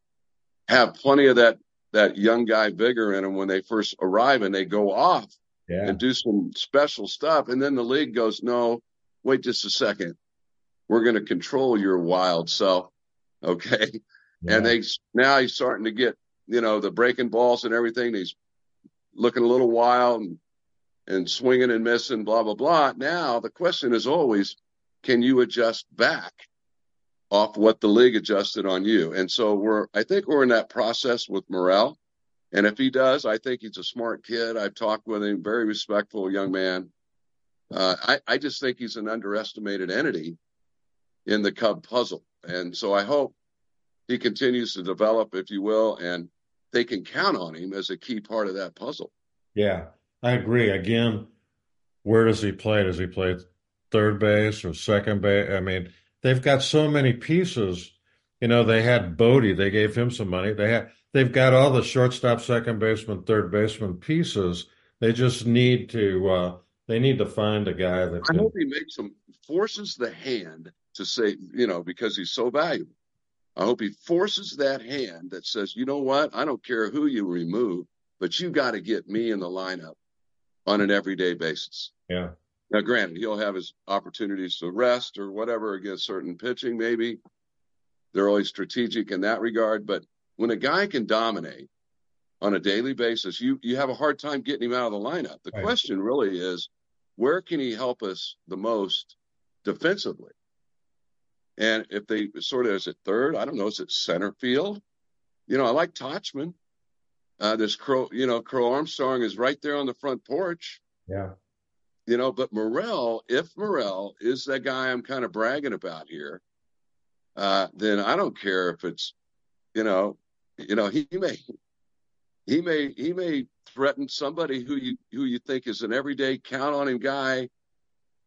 have plenty of that that young guy vigor in them when they first arrive, and they go off yeah, and do some special stuff. And then the league goes, no, wait just a second. We're going to control your wild self. Okay. yeah. And they, now he's starting to get, you know, the breaking balls and everything. He's looking a little wild and, and swinging and missing, blah, blah, blah. Now the question is always, can you adjust back off what the league adjusted on you? And so we're, I think we're in that process with Morel. And if he does, I think he's a smart kid. I've talked with him, very respectful young man. Uh, I, I just think he's an underestimated entity in the Cub puzzle. And so I hope he continues to develop, if you will, and they can count on him as a key part of that puzzle. Yeah, I agree. Again, where does he play? Does he play third base or second base? I mean, they've got so many pieces. You know, they had Bote, they gave him some money. They had they've got all the shortstop, second baseman, third baseman pieces. They just need to uh they need to find a guy that I hope he makes some forces the hand to say, you know, because he's so valuable. I hope he forces that hand that says, you know what? I don't care who you remove, but you got to get me in the lineup on an everyday basis. yeah. Now, granted, he'll have his opportunities to rest or whatever against certain pitching, maybe. They're always strategic in that regard. But when a guy can dominate on a daily basis, you, you have a hard time getting him out of the lineup. The Right. question really is where can he help us the most defensively? And if they sort of is it third, I don't know, is it center field? You know, I like Tauchman. Uh, this Crow, you know, Crow Armstrong is right there on the front porch Yeah. you know, but Morel, if Morel is that guy I'm kind of bragging about here, uh, then I don't care if it's, you know, you know, he may, he may, he may threaten somebody who you who you think is an everyday count on him guy.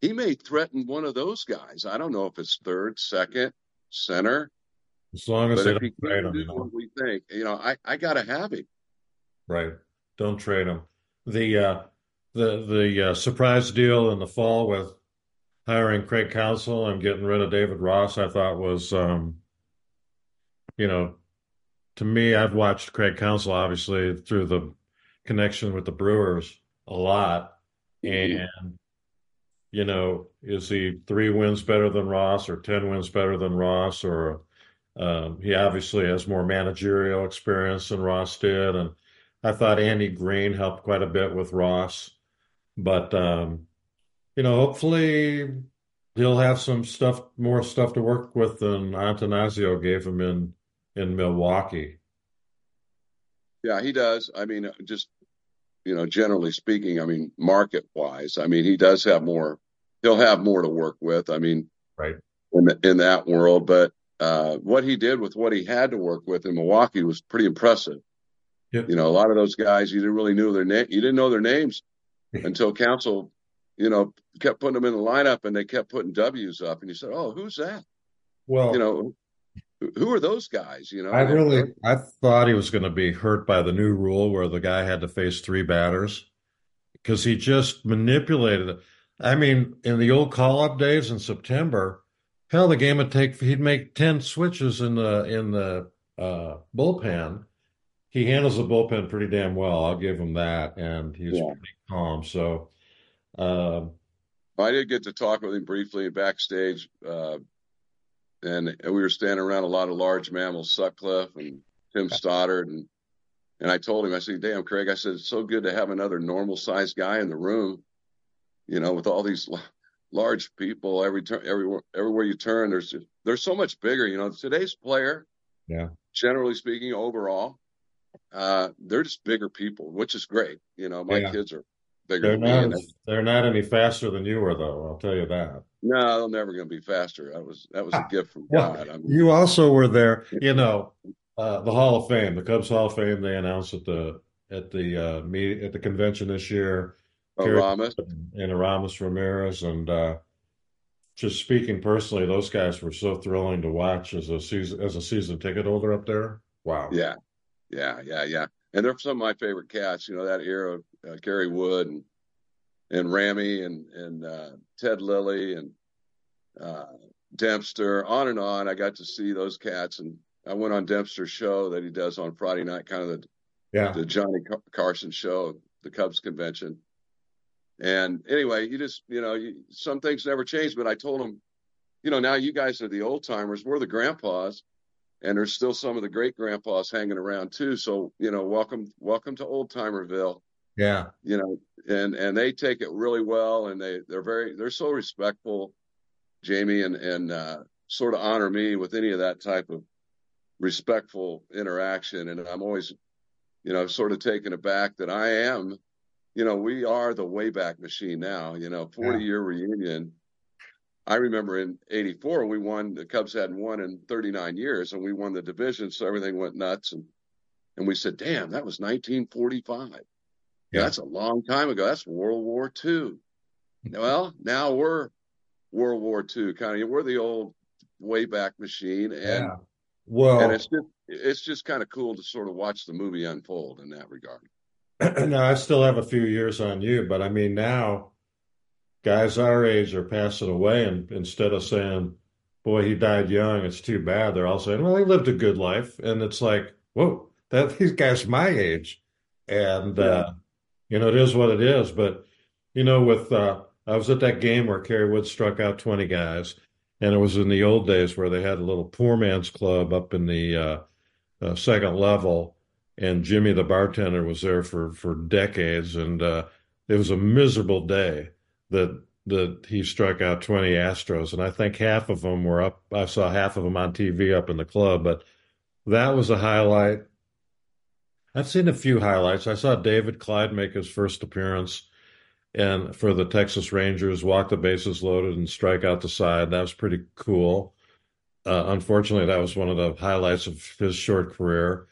He may threaten one of those guys. I don't know if it's third, second, center, As long as but they if don't trade him, do you know. what we think, you know, I I gotta have him. Right. Don't trade him. The uh the the uh, surprise deal in the fall with hiring Craig Counsell and getting rid of David Ross, I thought was um you know, to me, I've watched Craig Counsell obviously through the connection with the Brewers a lot. And you know, is he three wins better than Ross or 10 wins better than Ross? Or um, he obviously has more managerial experience than Ross did. And I thought Andy Green helped quite a bit with Ross. But, um, you know, hopefully he'll have some stuff, more stuff to work with than Attanasio gave him in, in Milwaukee. Yeah, he does. I mean, just you know, generally speaking, I mean, market wise, I mean, he does have more. He'll have more to work with. I mean, Right. in the, in that world, but uh, what he did with what he had to work with in Milwaukee was pretty impressive. Yep. You know, a lot of those guys you didn't really know their name. You didn't know their names until Counsell, you know, kept putting them in the lineup and they kept putting W's up, and you said, "Oh, who's that?" Well, You know, who- are those guys? You know, I really I thought he was going to be hurt by the new rule where the guy had to face three batters because he just manipulated it. I mean, in the old call-up days in September, hell, the game would take he'd make 10 switches in the in the uh, bullpen. he handles the bullpen pretty damn well. I'll give him that, and he's Yeah. pretty calm. So, uh, I did get to talk with him briefly backstage, uh, and we were standing around a lot of large mammals, Sutcliffe and Tim Stoddard, and and I told him, I said, "Damn, Craig," I said, "It's so good to have another normal sized guy in the room, you know, with all these large people every turn, everywhere, everywhere you turn. There's they're so much bigger, you know. Today's player, yeah, generally speaking, overall, uh, they're just bigger people, which is great. You know, my Yeah. kids are bigger they're than me, not and they're not any faster than you were, though. I'll tell you that. no, they're never going to be faster. That was that was a gift from Well, God. I mean, You also were there, you know, uh, the Hall of Fame, the Cubs Hall of Fame. They announced at the at the uh, meet at the convention this year. Kerry Ramos. and Aramis Ramirez, and uh, just speaking personally, those guys were so thrilling to watch as a season as a season ticket holder up there. Wow. Yeah, yeah, yeah, yeah. And they're some of my favorite cats. You know that era, uh, Kerry Wood and and Rammy and and uh, Ted Lilly and uh, Dempster, on and on. I got to see those cats, and I went on Dempster's show that he does on Friday night, kind of the Yeah. the Johnny Car- Carson show, the Cubs convention. And anyway, you just, you know, you, some things never change. But I told him, you know, now you guys are the old timers, we're the grandpas, and there's still some of the great grandpas hanging around too. So, you know, welcome, welcome to Old Timerville. Yeah. You know, and and they take it really well, and they they're very they're so respectful, Jamie, and and uh, sort of honor me with any of that type of respectful interaction. And I'm always you know, sort of taken aback that I am, you know, we are the Wayback Machine now, you know, 40 Yeah. year reunion. I remember in 84, we won, the Cubs hadn't won in 39 years and we won the division. So everything went nuts. And, and we said, damn, that was 1945. Yeah. That's a long time ago. That's World War II. well, now we're World War II kind of, we're the old Wayback Machine. And, Yeah. Well, and it's just, it's just kind of cool to sort of watch the movie unfold in that regard. Now I still have a few years on you, but I mean now guys our age are passing away and instead of saying, Boy, he died young, it's too bad, they're all saying, Well, he lived a good life. And it's like, whoa, that these guys my age. And Yeah. uh, you know, it is what it is. But you know, with uh I was at that game where Kerry Wood struck out 20 guys, and it was in the old days where they had a little poor man's club up in the uh, uh, second level, and Jimmy the bartender was there for for decades, and uh, it was a miserable day that that he struck out 20 Astros, and I think half of them were up. I saw half of them on TV up in the club, but that was a highlight. I've seen a few highlights. I saw David Clyde make his first appearance and for the Texas Rangers, walk the bases loaded and strike out the side. That was pretty cool. Uh, unfortunately, that was one of the highlights of his short career.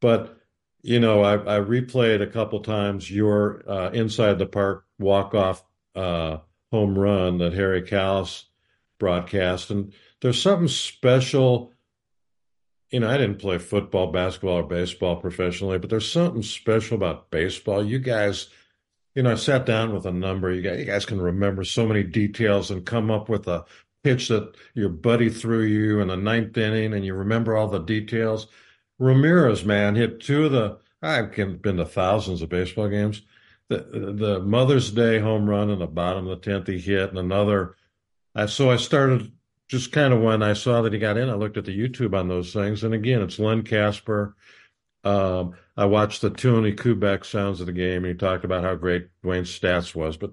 But you know, I, I replayed a couple times your uh, inside the park walk off uh, home run that Harry Kalas broadcast, and there's something special. You know, I didn't play football, basketball, or baseball professionally, but there's something special about baseball. You guys you know, I sat down with a number. You guys, you guys can remember so many details and come up with a pitch that your buddy threw you in the ninth inning, and you remember all the details. Ramirez, man, hit two of the. I've been to thousands of baseball games. The the Mother's Day home run in the bottom of the tenth he hit, and another. I so I started just kind of when I saw that he got in. I looked at the YouTube on those things, and again, it's Len Kasper. Um, I watched the Tony Kubek sounds of the game, and he talked about how great Dwayne's stats was. But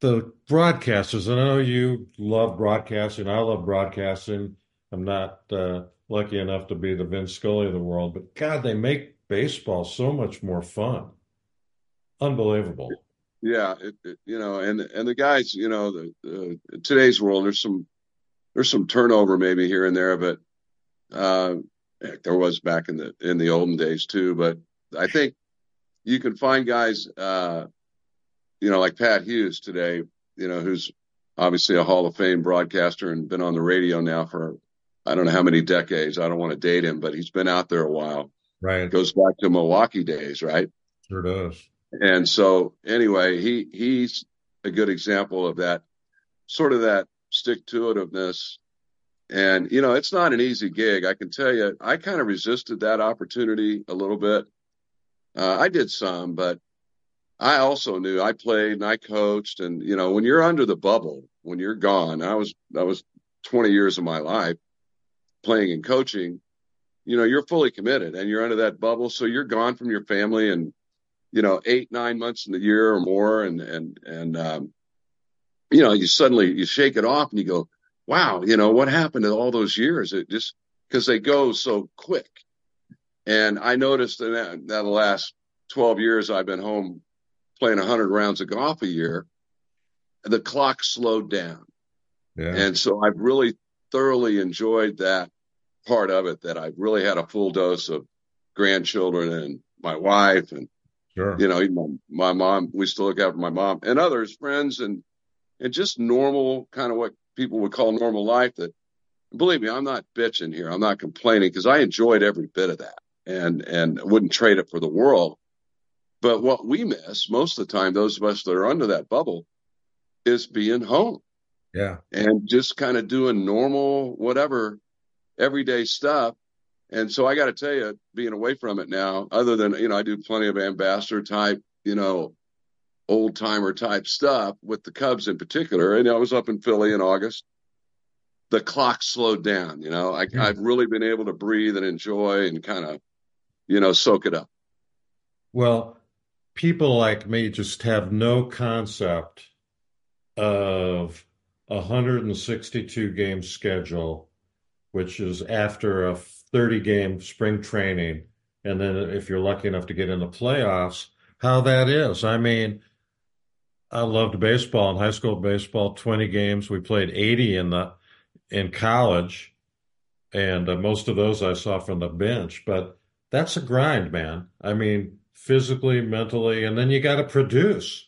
the broadcasters, and I know you love broadcasting. I love broadcasting. I'm not uh, lucky enough to be the Vince Scully of the world, but God, they make baseball so much more fun. Unbelievable. Yeah, it, it, you know, and and the guys, you know, the, the today's world, there's some there's some turnover maybe here and there, but uh, heck, there was back in the in the olden days too. But I think you can find guys, uh, you know, like Pat Hughes today, you know, who's obviously a Hall of Fame broadcaster and been on the radio now for I don't know how many decades. I don't want to date him, but he's been out there a while. Right. It goes back to Milwaukee days, right? Sure does. And so anyway, he he's a good example of that sort of that stick to itiveness. And you know, it's not an easy gig. I can tell you, I kind of resisted that opportunity a little bit Uh, I did some, but I also knew I played and I coached, and you know, when you're under the bubble, when you're gone, I was I was 20 years of my life playing and coaching. You know, you're fully committed, and you're under that bubble, so you're gone from your family, and you know, eight nine months in the year or more, and and and um, you know, you suddenly you shake it off and you go, wow, you know, what happened to all those years? It just because they go so quick. And I noticed in that, that the last 12 years I've been home playing 100 rounds of golf a year, the clock slowed down. Yeah. And so I've really thoroughly enjoyed that part of it that I really had a full dose of grandchildren and my wife and sure. you know my, my mom we still look after my mom and others friends and and just normal kind of what people would call normal life that believe me i'm not bitching here. I'm not complaining because i enjoyed every bit of that and and wouldn't trade it for the world. But what we miss most of the time those of us that are under that bubble is being home. Yeah. And just kind of doing normal whatever everyday stuff and so i got to tell you being away from it now other than you know i do plenty of ambassador type you know old timer type stuff with the Cubs in particular. And I was up in Philly in August. The clock slowed down. You know, I, mm. I've really been able to breathe and enjoy and kind of, you know, soak it up. Well, people like me just have no concept of a 162 game schedule, which is after a 30 game spring training. And then if you're lucky enough to get in the playoffs, how that is. I mean, I loved baseball in high school baseball, 20 games. We played 80 in the in college, and uh, most of those I saw from the bench. But that's a grind, man. I mean, physically, mentally, and then you got to produce.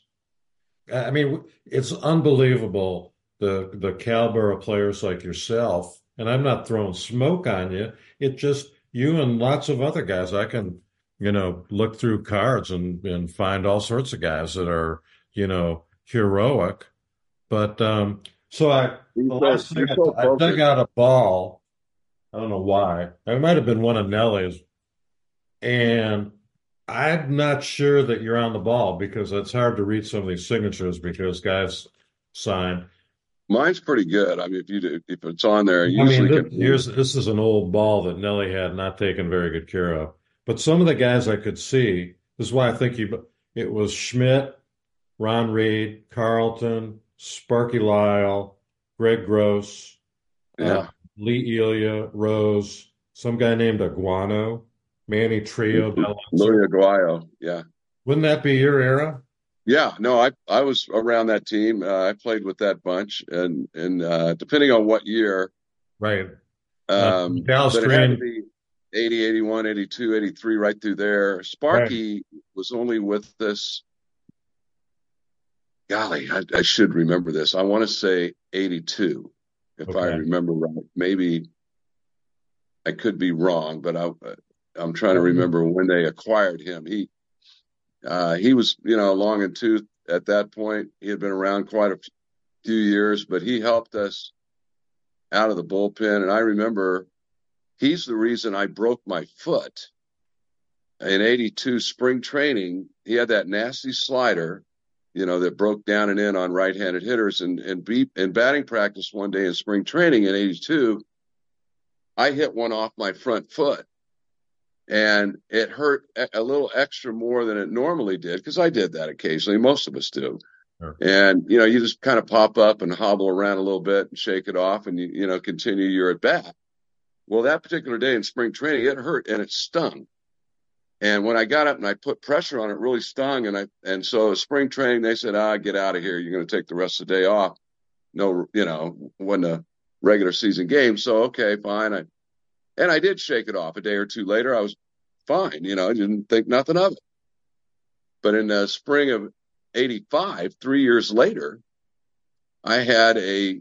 I mean, it's unbelievable the the caliber of players like yourself. And I'm not throwing smoke on you. It just you and lots of other guys. I can, you know, look through cards and and find all sorts of guys that are you know, heroic. But um, so I, the last thing I, I dug out a ball. I don't know why. It might have been one of Nelly's. And I'm not sure that you're on the ball because it's hard to read some of these signatures because guys sign. Mine's pretty good. I mean, if you if it's on there, I mean, this, here's this is an old ball that Nelly had not taken very good care of. But some of the guys I could see. This is why I think you. It was Schmidt, Ron Reed, Carlton, Sparky Lyle, Greg Gross, uh, yeah. Uh, Lee Elia, Rose, some guy named Aguano, Manny Trillo, Luis Aguayo, yeah. Wouldn't that be your era? Yeah, no, I I was around that team. Uh, I played with that bunch, and and uh, depending on what year, right? Um, Dallas Green. 80, 81, 82, 83, right through there. Sparky right. was only with us golly, I, I should remember this. I want to say 82, if okay. I remember right. Maybe I could be wrong, but I, I'm trying to remember when they acquired him. He, uh, he was, you know, long in tooth at that point. He had been around quite a few years, but he helped us out of the bullpen. And I remember he's the reason I broke my foot in 82 spring training. He had that nasty slider you know, that broke down and in on right-handed hitters. And and beat in batting practice one day in spring training in '82, I hit one off my front foot, and it hurt a little extra more than it normally did because I did that occasionally. Most of us do. Sure. And you know, you just kind of pop up and hobble around a little bit and shake it off, and you you know continue your at bat. Well, that particular day in spring training, it hurt and it stung. And when I got up and I put pressure on it, really stung. And I and so spring training, they said, "Ah, get out of here. You're going to take the rest of the day off." No, you know, when the regular season game. So okay, fine. I and I did shake it off. A day or two later, I was fine. You know, I didn't think nothing of it. But in the spring of '85, three years later, I had a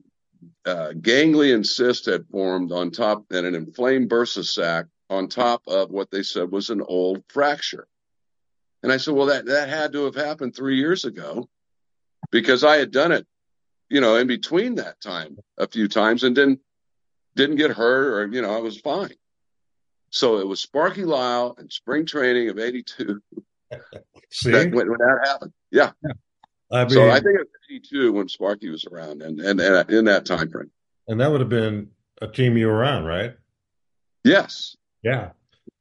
uh, ganglion cyst had formed on top and an inflamed bursa sac on top of what they said was an old fracture. And I said, well, that, that had to have happened three years ago because I had done it, you know, in between that time a few times and didn't, didn't get hurt or, you know, I was fine. So it was Sparky Lyle and spring training of 82 See, that, when, when that happened. Yeah. I mean, so I think it was 82 when Sparky was around and, and, and uh, in that time frame. and that would have been a team you were on, right? Yes. Yeah.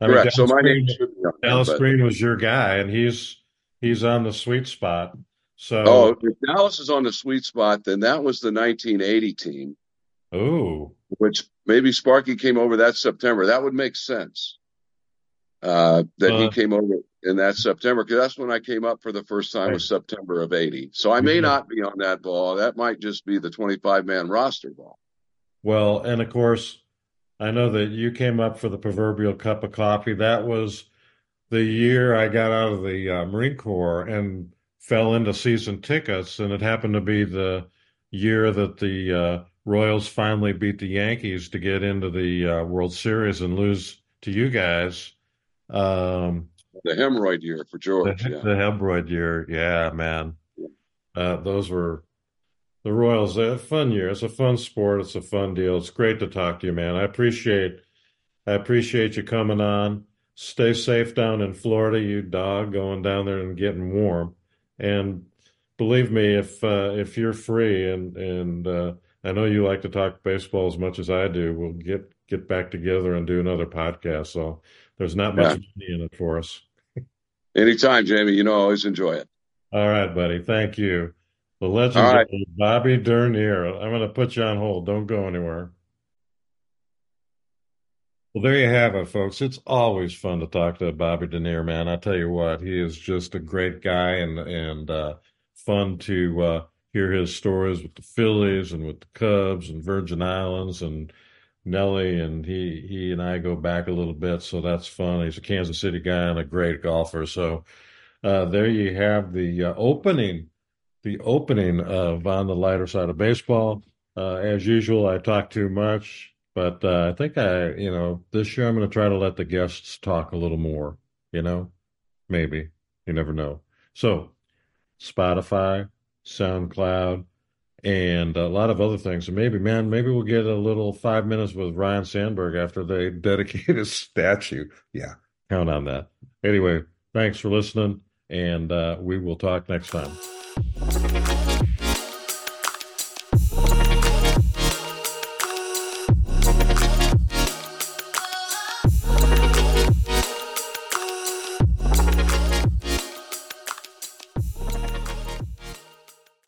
I Correct. So my Green, name should on Dallas but- Green was your guy, and he's he's on the sweet spot. So, Oh, if Dallas is on the sweet spot, then that was the 1980 team, ooh, which maybe Sparky came over that September. That would make sense. Uh, that Uh, he came over in that September because that's when I came up for the first time was September of 80. So I may Yeah. not be on that ball. That might just be the 25 man roster ball. Well, and of course, I know that you came up for the proverbial cup of coffee. That was the year I got out of the uh, Marine Corps and fell into season tickets, and it happened to be the year that the uh, Royals finally beat the Yankees to get into the uh, World Series and lose to you guys. Um, The hemorrhoid year for George. the Yeah. Hemorrhoid year, yeah, man. Uh, those were the Royals. A fun year. It's a fun sport. It's a fun deal. It's great to talk to you, man. I appreciate, I appreciate you coming on. Stay safe down in Florida, you dog, going down there and getting warm. And believe me, if uh, if you're free and and uh, I know you like to talk baseball as much as I do, we'll get get back together and do another podcast. So there's not much money in it for us. Anytime, Jamie. You know, I always enjoy it. All right, buddy. Thank you. The legend right. Bobby Dernier. I'm going to put you on hold. Don't go anywhere. Well, there you have it, folks. It's always fun to talk to Bobby Dernier, man. I tell you what, he is just a great guy and and uh, fun to uh, hear his stories with the Phillies and with the Cubs and Virgin Islands and Nelly. And he he and I go back a little bit, so that's fun. He's a Kansas City guy and a great golfer. So uh, there you have the uh, opening, the opening of On the Lighter Side of Baseball. Uh, as usual, I talk too much, but uh, I think I, you know, this year I'm going to try to let the guests talk a little more. You know, maybe you never know. So, Spotify, SoundCloud, and a lot of other things. And maybe, man, maybe we'll get a little five minutes with Ryne Sandberg after they dedicate his statue. Yeah, count on that. Anyway, thanks for listening, and uh, we will talk next time.